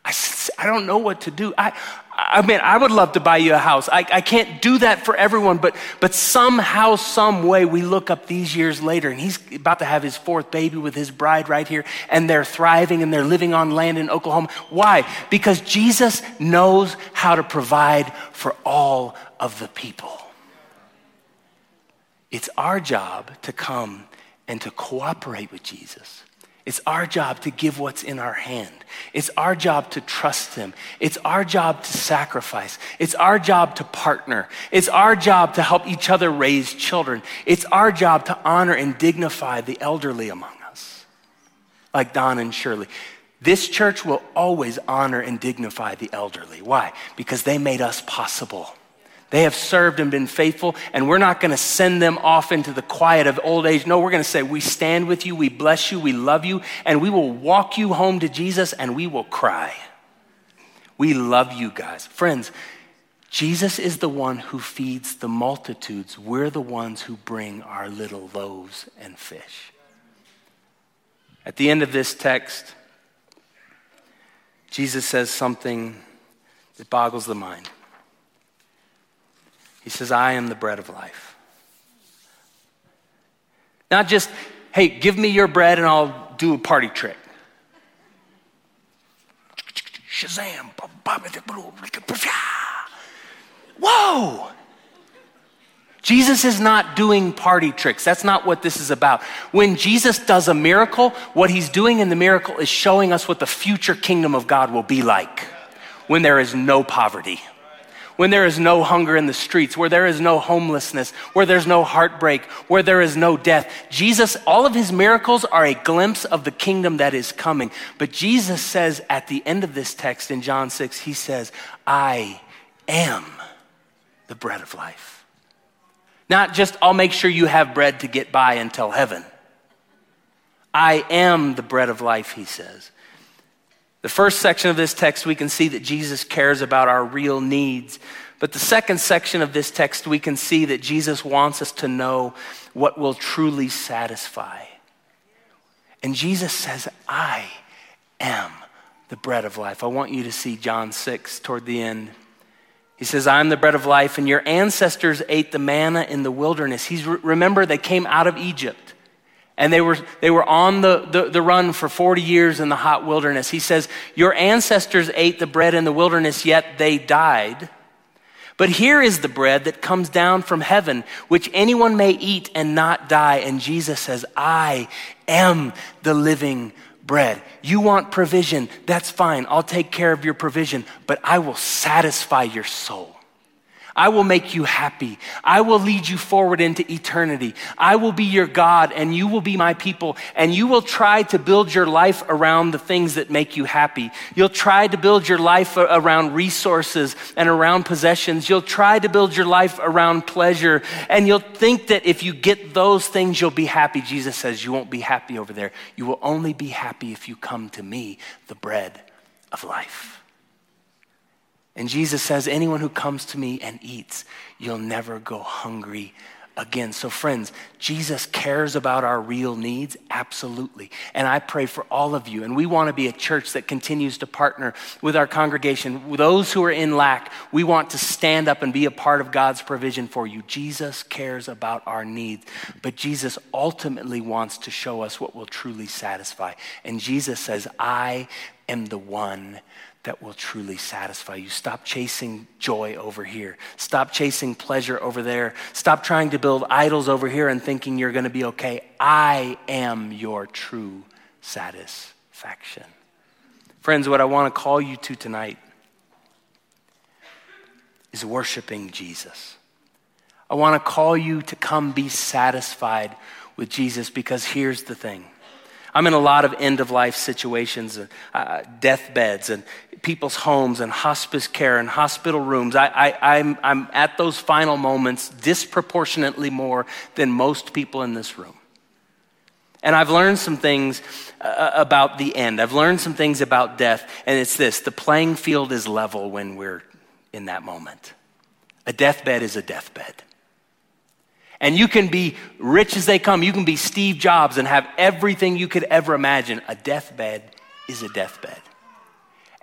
I, I don't know what to do. I, I mean, I would love to buy you a house. I, I can't do that for everyone, but, but somehow, some way, we look up these years later, and he's about to have his fourth baby with his bride right here, and they're thriving and they're living on land in Oklahoma. Why? Because Jesus knows how to provide for all of the people. It's our job to come and to cooperate with Jesus. It's our job to give what's in our hand. It's our job to trust Him. It's our job to sacrifice. It's our job to partner. It's our job to help each other raise children. It's our job to honor and dignify the elderly among us, like Don and Shirley. This church will always honor and dignify the elderly. Why? Because they made us possible. They have served and been faithful, and we're not going to send them off into the quiet of old age. No, we're going to say, We stand with you, we bless you, we love you, and we will walk you home to Jesus and we will cry. We love you guys. Friends, Jesus is the one who feeds the multitudes. We're the ones who bring our little loaves and fish. At the end of this text, Jesus says something that boggles the mind. He says, I am the bread of life. Not just, hey, give me your bread and I'll do a party trick. Shazam. Whoa! Jesus is not doing party tricks. That's not what this is about. When Jesus does a miracle, what he's doing in the miracle is showing us what the future kingdom of God will be like when there is no poverty, when there is no hunger in the streets, where there is no homelessness, where there's no heartbreak, where there is no death. Jesus, all of his miracles are a glimpse of the kingdom that is coming. But Jesus says at the end of this text in John 6, he says, I am the bread of life. Not just, I'll make sure you have bread to get by until heaven. I am the bread of life, he says. The first section of this text, we can see that Jesus cares about our real needs. But the second section of this text, we can see that Jesus wants us to know what will truly satisfy. And Jesus says, I am the bread of life. I want you to see John 6 toward the end. He says, I'm the bread of life, and your ancestors ate the manna in the wilderness. He's, remember, they came out of Egypt. And they were, they were on the, the, the, run for 40 years in the hot wilderness. He says, Your ancestors ate the bread in the wilderness, yet they died. But here is the bread that comes down from heaven, which anyone may eat and not die. And Jesus says, I am the living bread. You want provision, that's fine. I'll take care of your provision, but I will satisfy your soul. I will make you happy. I will lead you forward into eternity. I will be your God and you will be my people. And you will try to build your life around the things that make you happy. You'll try to build your life around resources and around possessions. You'll try to build your life around pleasure. And you'll think that if you get those things, you'll be happy. Jesus says you won't be happy over there. You will only be happy if you come to me, the bread of life. And Jesus says, anyone who comes to me and eats, you'll never go hungry again. So, friends, Jesus cares about our real needs, absolutely. And I pray for all of you. And we want to be a church that continues to partner with our congregation. Those who are in lack, we want to stand up and be a part of God's provision for you. Jesus cares about our needs, but Jesus ultimately wants to show us what will truly satisfy. And Jesus says, I am the one that will truly satisfy you. Stop chasing joy over here. Stop chasing pleasure over there. Stop trying to build idols over here and thinking you're going to be okay. I am your true satisfaction. Friends, what I want to call you to tonight is worshiping Jesus. I want to call you to come be satisfied with Jesus because here's the thing I'm in a lot of end of life situations, uh, deathbeds, and people's homes, and hospice care, and hospital rooms. I, I, I'm, I'm at those final moments disproportionately more than most people in this room. And I've learned some things uh, about the end. I've learned some things about death, and it's this the playing field is level when we're in that moment. A deathbed is a deathbed. And you can be rich as they come. You can be Steve Jobs and have everything you could ever imagine. A deathbed is a deathbed.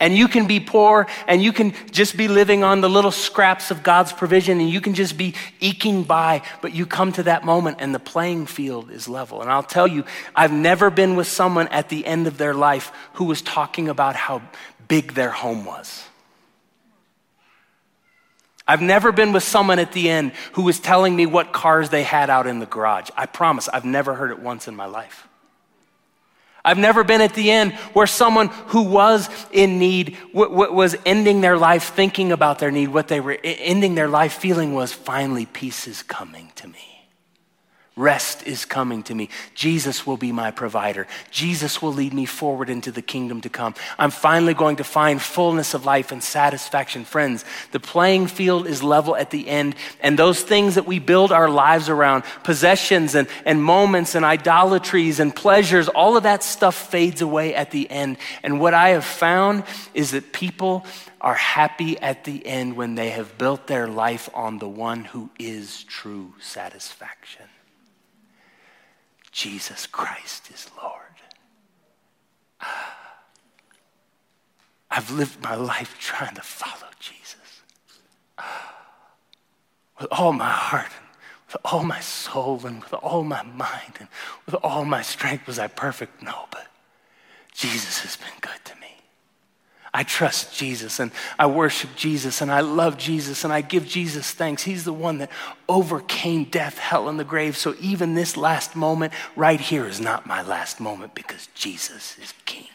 And you can be poor and you can just be living on the little scraps of God's provision and you can just be eking by, but you come to that moment and the playing field is level. And I'll tell you, I've never been with someone at the end of their life who was talking about how big their home was. I've never been with someone at the end who was telling me what cars they had out in the garage. I promise, I've never heard it once in my life. I've never been at the end where someone who was in need w- w- was ending their life thinking about their need. What they were ending their life feeling was finally peace is coming to me. Rest is coming to me. Jesus will be my provider. Jesus will lead me forward into the kingdom to come. I'm finally going to find fullness of life and satisfaction. Friends, the playing field is level at the end, and those things that we build our lives around, possessions and, and moments and idolatries and pleasures, all of that stuff fades away at the end. And what I have found is that people are happy at the end when they have built their life on the one who is true satisfaction. Jesus Christ is Lord. [SIGHS] I've lived my life trying to follow Jesus [SIGHS] with all my heart and with all my soul and with all my mind and with all my strength. Was I perfect? No, but Jesus has been good to me. I trust Jesus and I worship Jesus and I love Jesus and I give Jesus thanks. He's the one that overcame death, hell, and the grave. So even this last moment right here is not my last moment because Jesus is King.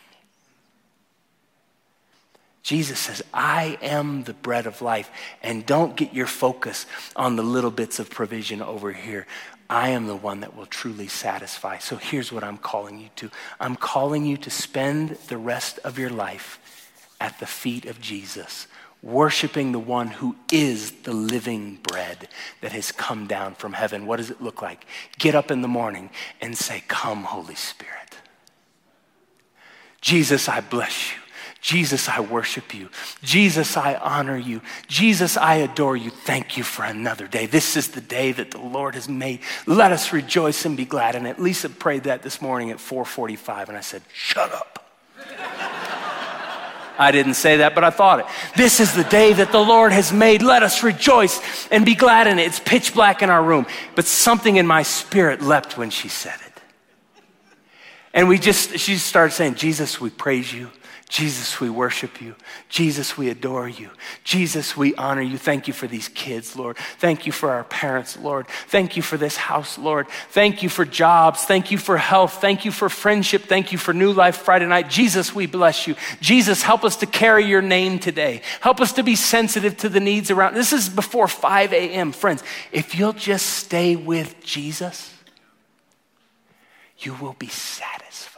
Jesus says, I am the bread of life. And don't get your focus on the little bits of provision over here. I am the one that will truly satisfy. So here's what I'm calling you to I'm calling you to spend the rest of your life at the feet of Jesus, worshiping the one who is the living bread that has come down from heaven. What does it look like? Get up in the morning and say, Come, Holy Spirit. Jesus, I bless you. Jesus, I worship you. Jesus, I honor you. Jesus, I adore you. Thank you for another day. This is the day that the Lord has made. Let us rejoice and be glad in it. Lisa prayed that this morning at 4:45 and I said, "Shut up." I didn't say that, but I thought it. This is the day that the Lord has made. Let us rejoice and be glad in it. It's pitch black in our room, but something in my spirit leapt when she said it. And we just, she started saying, Jesus, we praise you. Jesus, we worship you. Jesus, we adore you. Jesus, we honor you. Thank you for these kids, Lord. Thank you for our parents, Lord. Thank you for this house, Lord. Thank you for jobs. Thank you for health. Thank you for friendship. Thank you for New Life Friday night. Jesus, we bless you. Jesus, help us to carry your name today. Help us to be sensitive to the needs around. This is before 5 a.m. Friends, if you'll just stay with Jesus, you will be satisfied.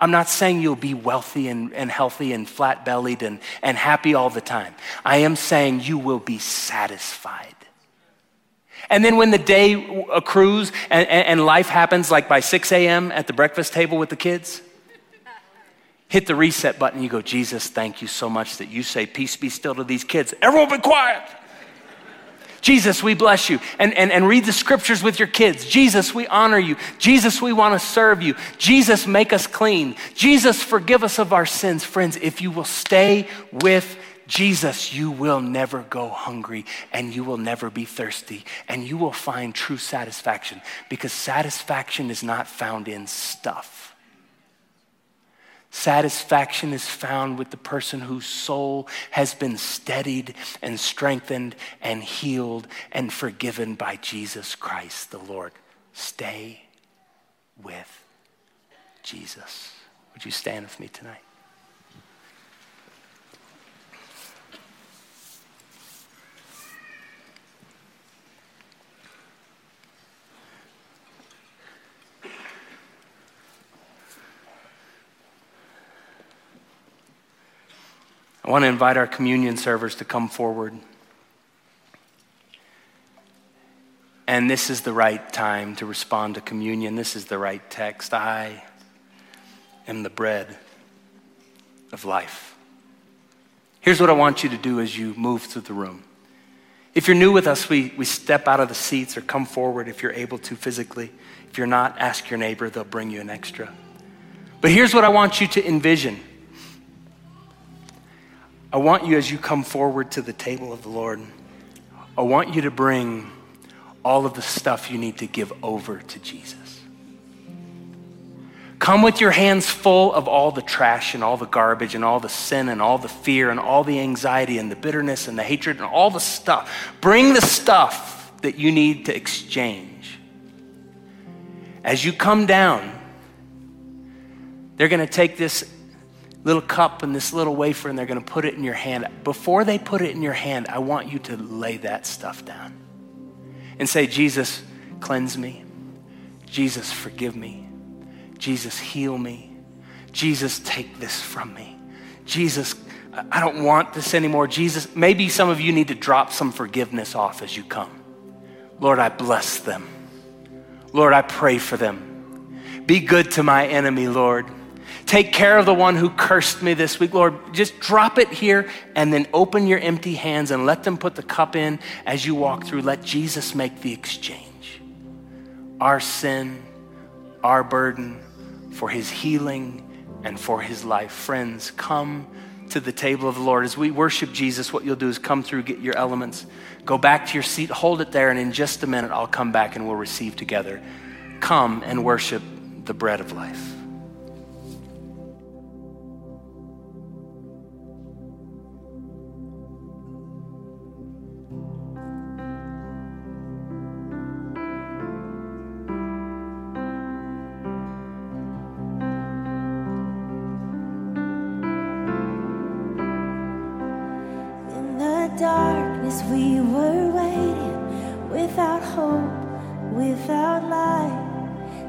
I'm not saying you'll be wealthy and, and healthy and flat bellied and, and happy all the time. I am saying you will be satisfied. And then when the day accrues and, and, life happens, like by 6 a.m. at the breakfast table with the kids, hit the reset button. You go, Jesus, thank you so much that you say, Peace be still to these kids. Everyone be quiet. Jesus, we bless you. And, and, and read the scriptures with your kids. Jesus, we honor you. Jesus, we want to serve you. Jesus, make us clean. Jesus, forgive us of our sins. Friends, if you will stay with Jesus, you will never go hungry and you will never be thirsty and you will find true satisfaction because satisfaction is not found in stuff. Satisfaction is found with the person whose soul has been steadied and strengthened and healed and forgiven by Jesus Christ the Lord. Stay with Jesus. Would you stand with me tonight? I want to invite our communion servers to come forward. And this is the right time to respond to communion. This is the right text. I am the bread of life. Here's what I want you to do as you move through the room. If you're new with us, we, we step out of the seats or come forward if you're able to physically. If you're not, ask your neighbor, they'll bring you an extra. But here's what I want you to envision I want you, as you come forward to the table of the Lord, I want you to bring all of the stuff you need to give over to Jesus. Come with your hands full of all the trash and all the garbage and all the sin and all the fear and all the anxiety and the bitterness and the hatred and all the stuff. Bring the stuff that you need to exchange. As you come down, they're going to take this little cup and this little wafer and they're going to put it in your hand. Before they put it in your hand, I want you to lay that stuff down and say, Jesus, cleanse me. Jesus, forgive me. Jesus, heal me. Jesus, take this from me. Jesus, I don't want this anymore. Jesus, maybe some of you need to drop some forgiveness off as you come. Lord, I bless them. Lord, I pray for them. Be good to my enemy, Lord. Take care of the one who cursed me this week. Lord, just drop it here and then open your empty hands and let them put the cup in as you walk through. Let Jesus make the exchange. Our sin, our burden for his healing and for his life. Friends, come to the table of the Lord. As we worship Jesus, what you'll do is come through, get your elements, go back to your seat, hold it there, and in just a minute, I'll come back and we'll receive together. Come and worship the bread of life. Darkness, we were waiting without hope, without light.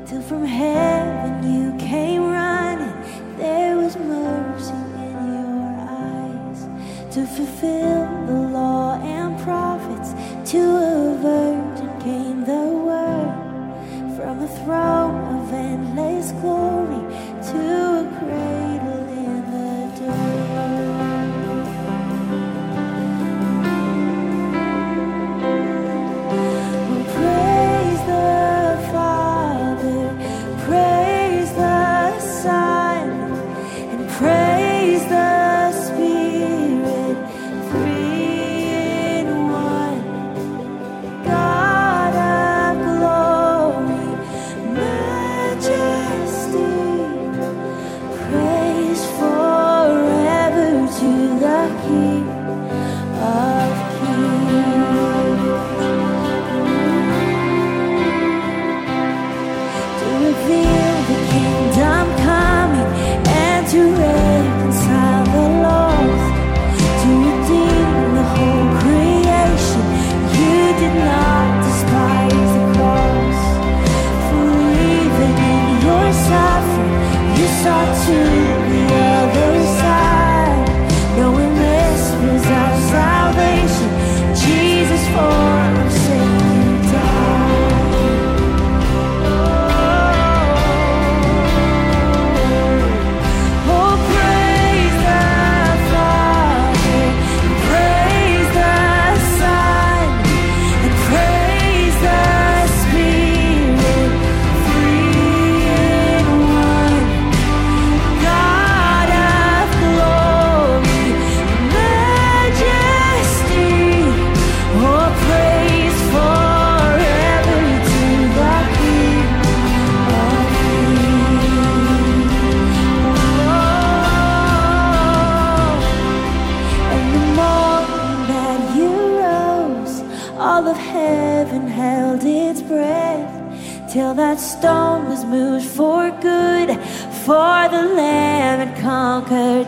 Till from heaven you came running. There was mercy in your eyes to fulfill the law and prophets. To a virgin came the word from a throne of endless glory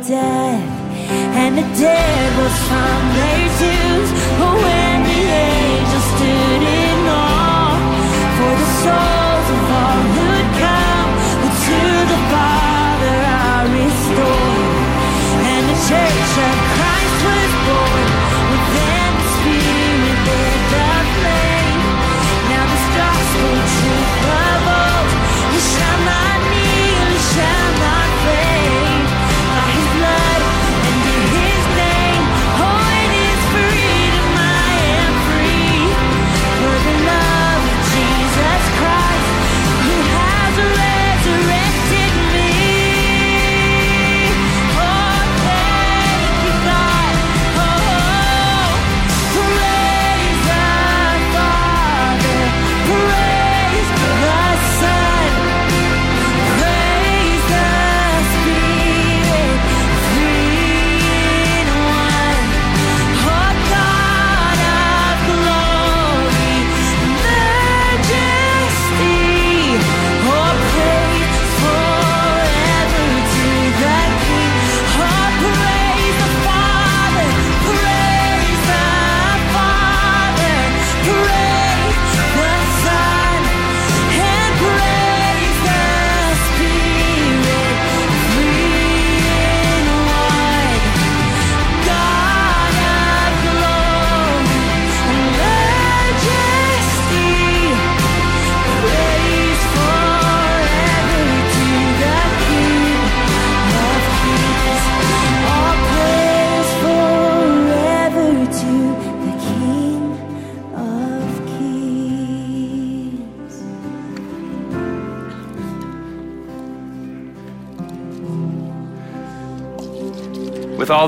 death, and the dead rose from their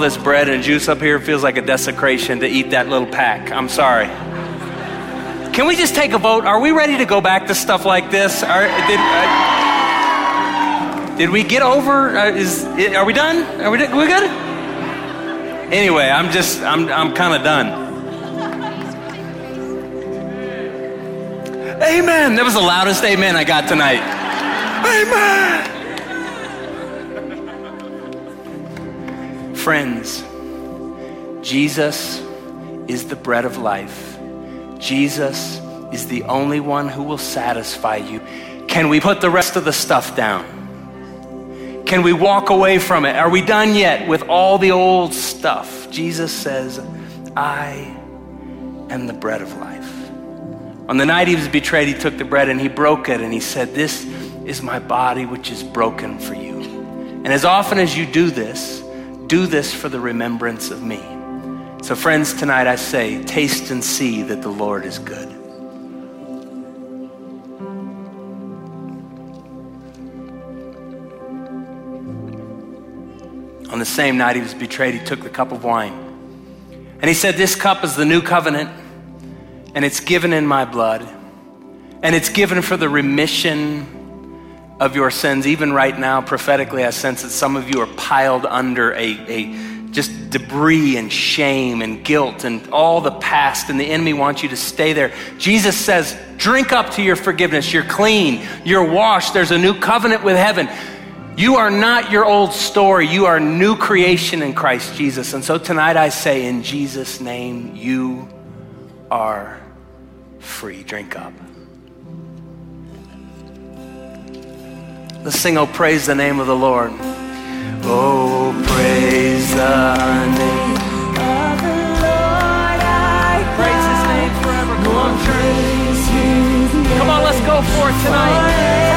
this bread and juice up here, feels like a desecration to eat that little pack. I'm sorry. Can we just take a vote? Are we ready to go back to stuff like this? Are, did, uh, did we get over? Uh, is, are we done? Are we, we good? Anyway, I'm just, I'm, I'm kind of done. Amen. That was the loudest amen I got tonight. Amen. Friends, Jesus is the bread of life. Jesus is the only one who will satisfy you. Can we put the rest of the stuff down? Can we walk away from it? Are we done yet with all the old stuff? Jesus says, I am the bread of life. On the night he was betrayed, he took the bread and he broke it and he said, This is my body which is broken for you. And as often as you do this, do this for the remembrance of me. So, friends, tonight I say, taste and see that the Lord is good. On the same night he was betrayed, he took the cup of wine. And he said, This cup is the new covenant, and it's given in my blood, and it's given for the remission of your sins. Even right now, prophetically, I sense that some of you are piled under a, a just debris and shame and guilt and all the past, and the enemy wants you to stay there. Jesus says, Drink up to your forgiveness. You're clean, you're washed. There's a new covenant with heaven. You are not your old story. You are new creation in Christ Jesus. And so tonight I say, in Jesus' name, you are free. Drink up. Let's sing, Oh, praise the name of the Lord. Oh, praise the name of the Lord Praise his name forever. Come on, church. Come on, let's go for it tonight.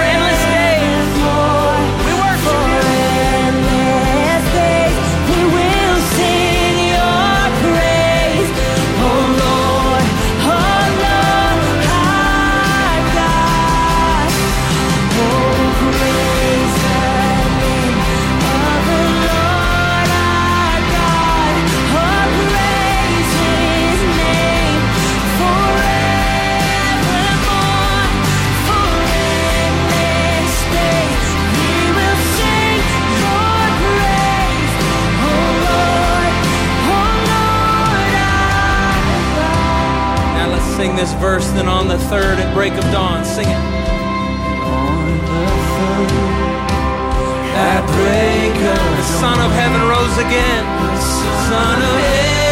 This verse, then on the third at break of dawn, sing it. On the third, at break The Son of Heaven rose again. Son of Heaven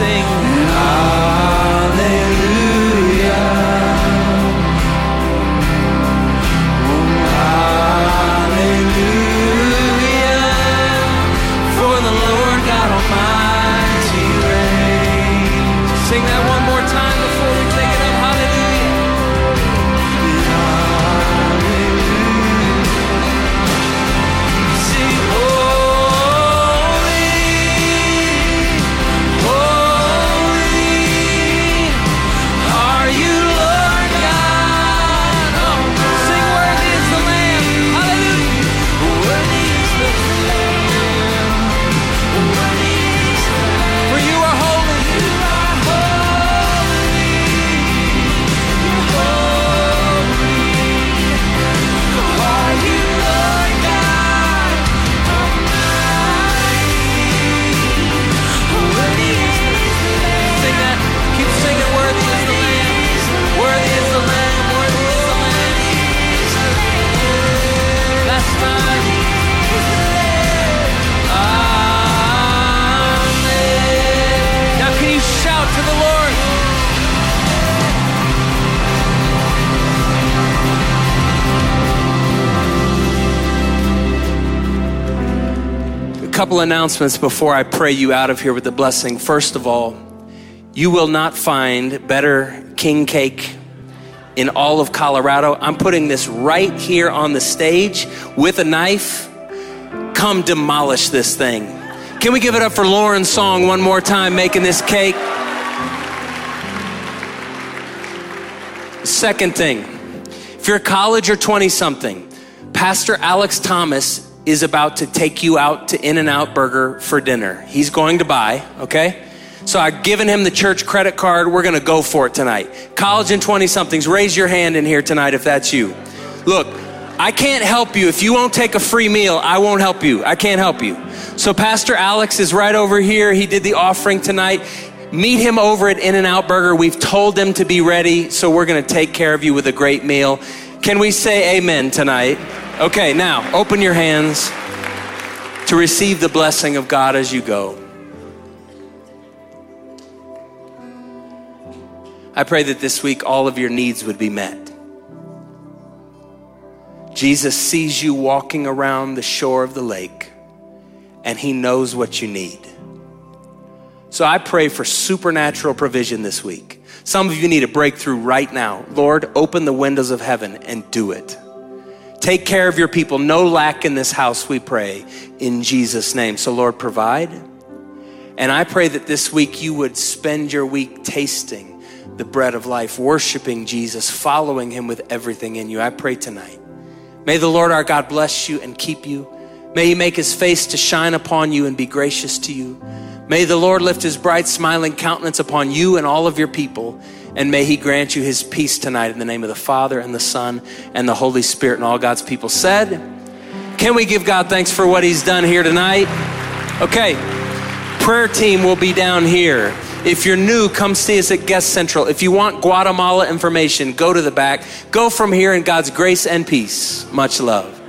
sing. Couple announcements before I pray you out of here with the blessing. First of all, you will not find better king cake in all of Colorado. I'm putting this right here on the stage with a knife. Come demolish this thing. Can we give it up for Lauren's song one more time, making this cake? Second thing, if you're college or 20 something, Pastor Alex Thomas is about to take you out to In N Out Burger for dinner. He's going to buy, okay? So I've given him the church credit card. We're going to go for it tonight. College and 20 somethings, raise your hand in here tonight if that's you. Look, I can't help you. If you won't take a free meal, I won't help you. I can't help you. So Pastor Alex is right over here. He did the offering tonight. Meet him over at In N Out Burger. We've told them to be ready, so we're going to take care of you with a great meal. Can we say amen tonight? Okay, now open your hands to receive the blessing of God as you go. I pray that this week all of your needs would be met. Jesus sees you walking around the shore of the lake and he knows what you need. So I pray for supernatural provision this week. Some of you need a breakthrough right now. Lord, open the windows of heaven and do it. Take care of your people. No lack in this house, we pray, in Jesus' name. So, Lord, provide. And I pray that this week you would spend your week tasting the bread of life, worshiping Jesus, following him with everything in you. I pray tonight. May the Lord our God bless you and keep you. May he make his face to shine upon you and be gracious to you. May the Lord lift his bright, smiling countenance upon you and all of your people. And may he grant you his peace tonight in the name of the Father and the Son and the Holy Spirit. And all God's people said, Can we give God thanks for what he's done here tonight? Okay, prayer team will be down here. If you're new, come see us at Guest Central. If you want Guatemala information, go to the back. Go from here in God's grace and peace. Much love.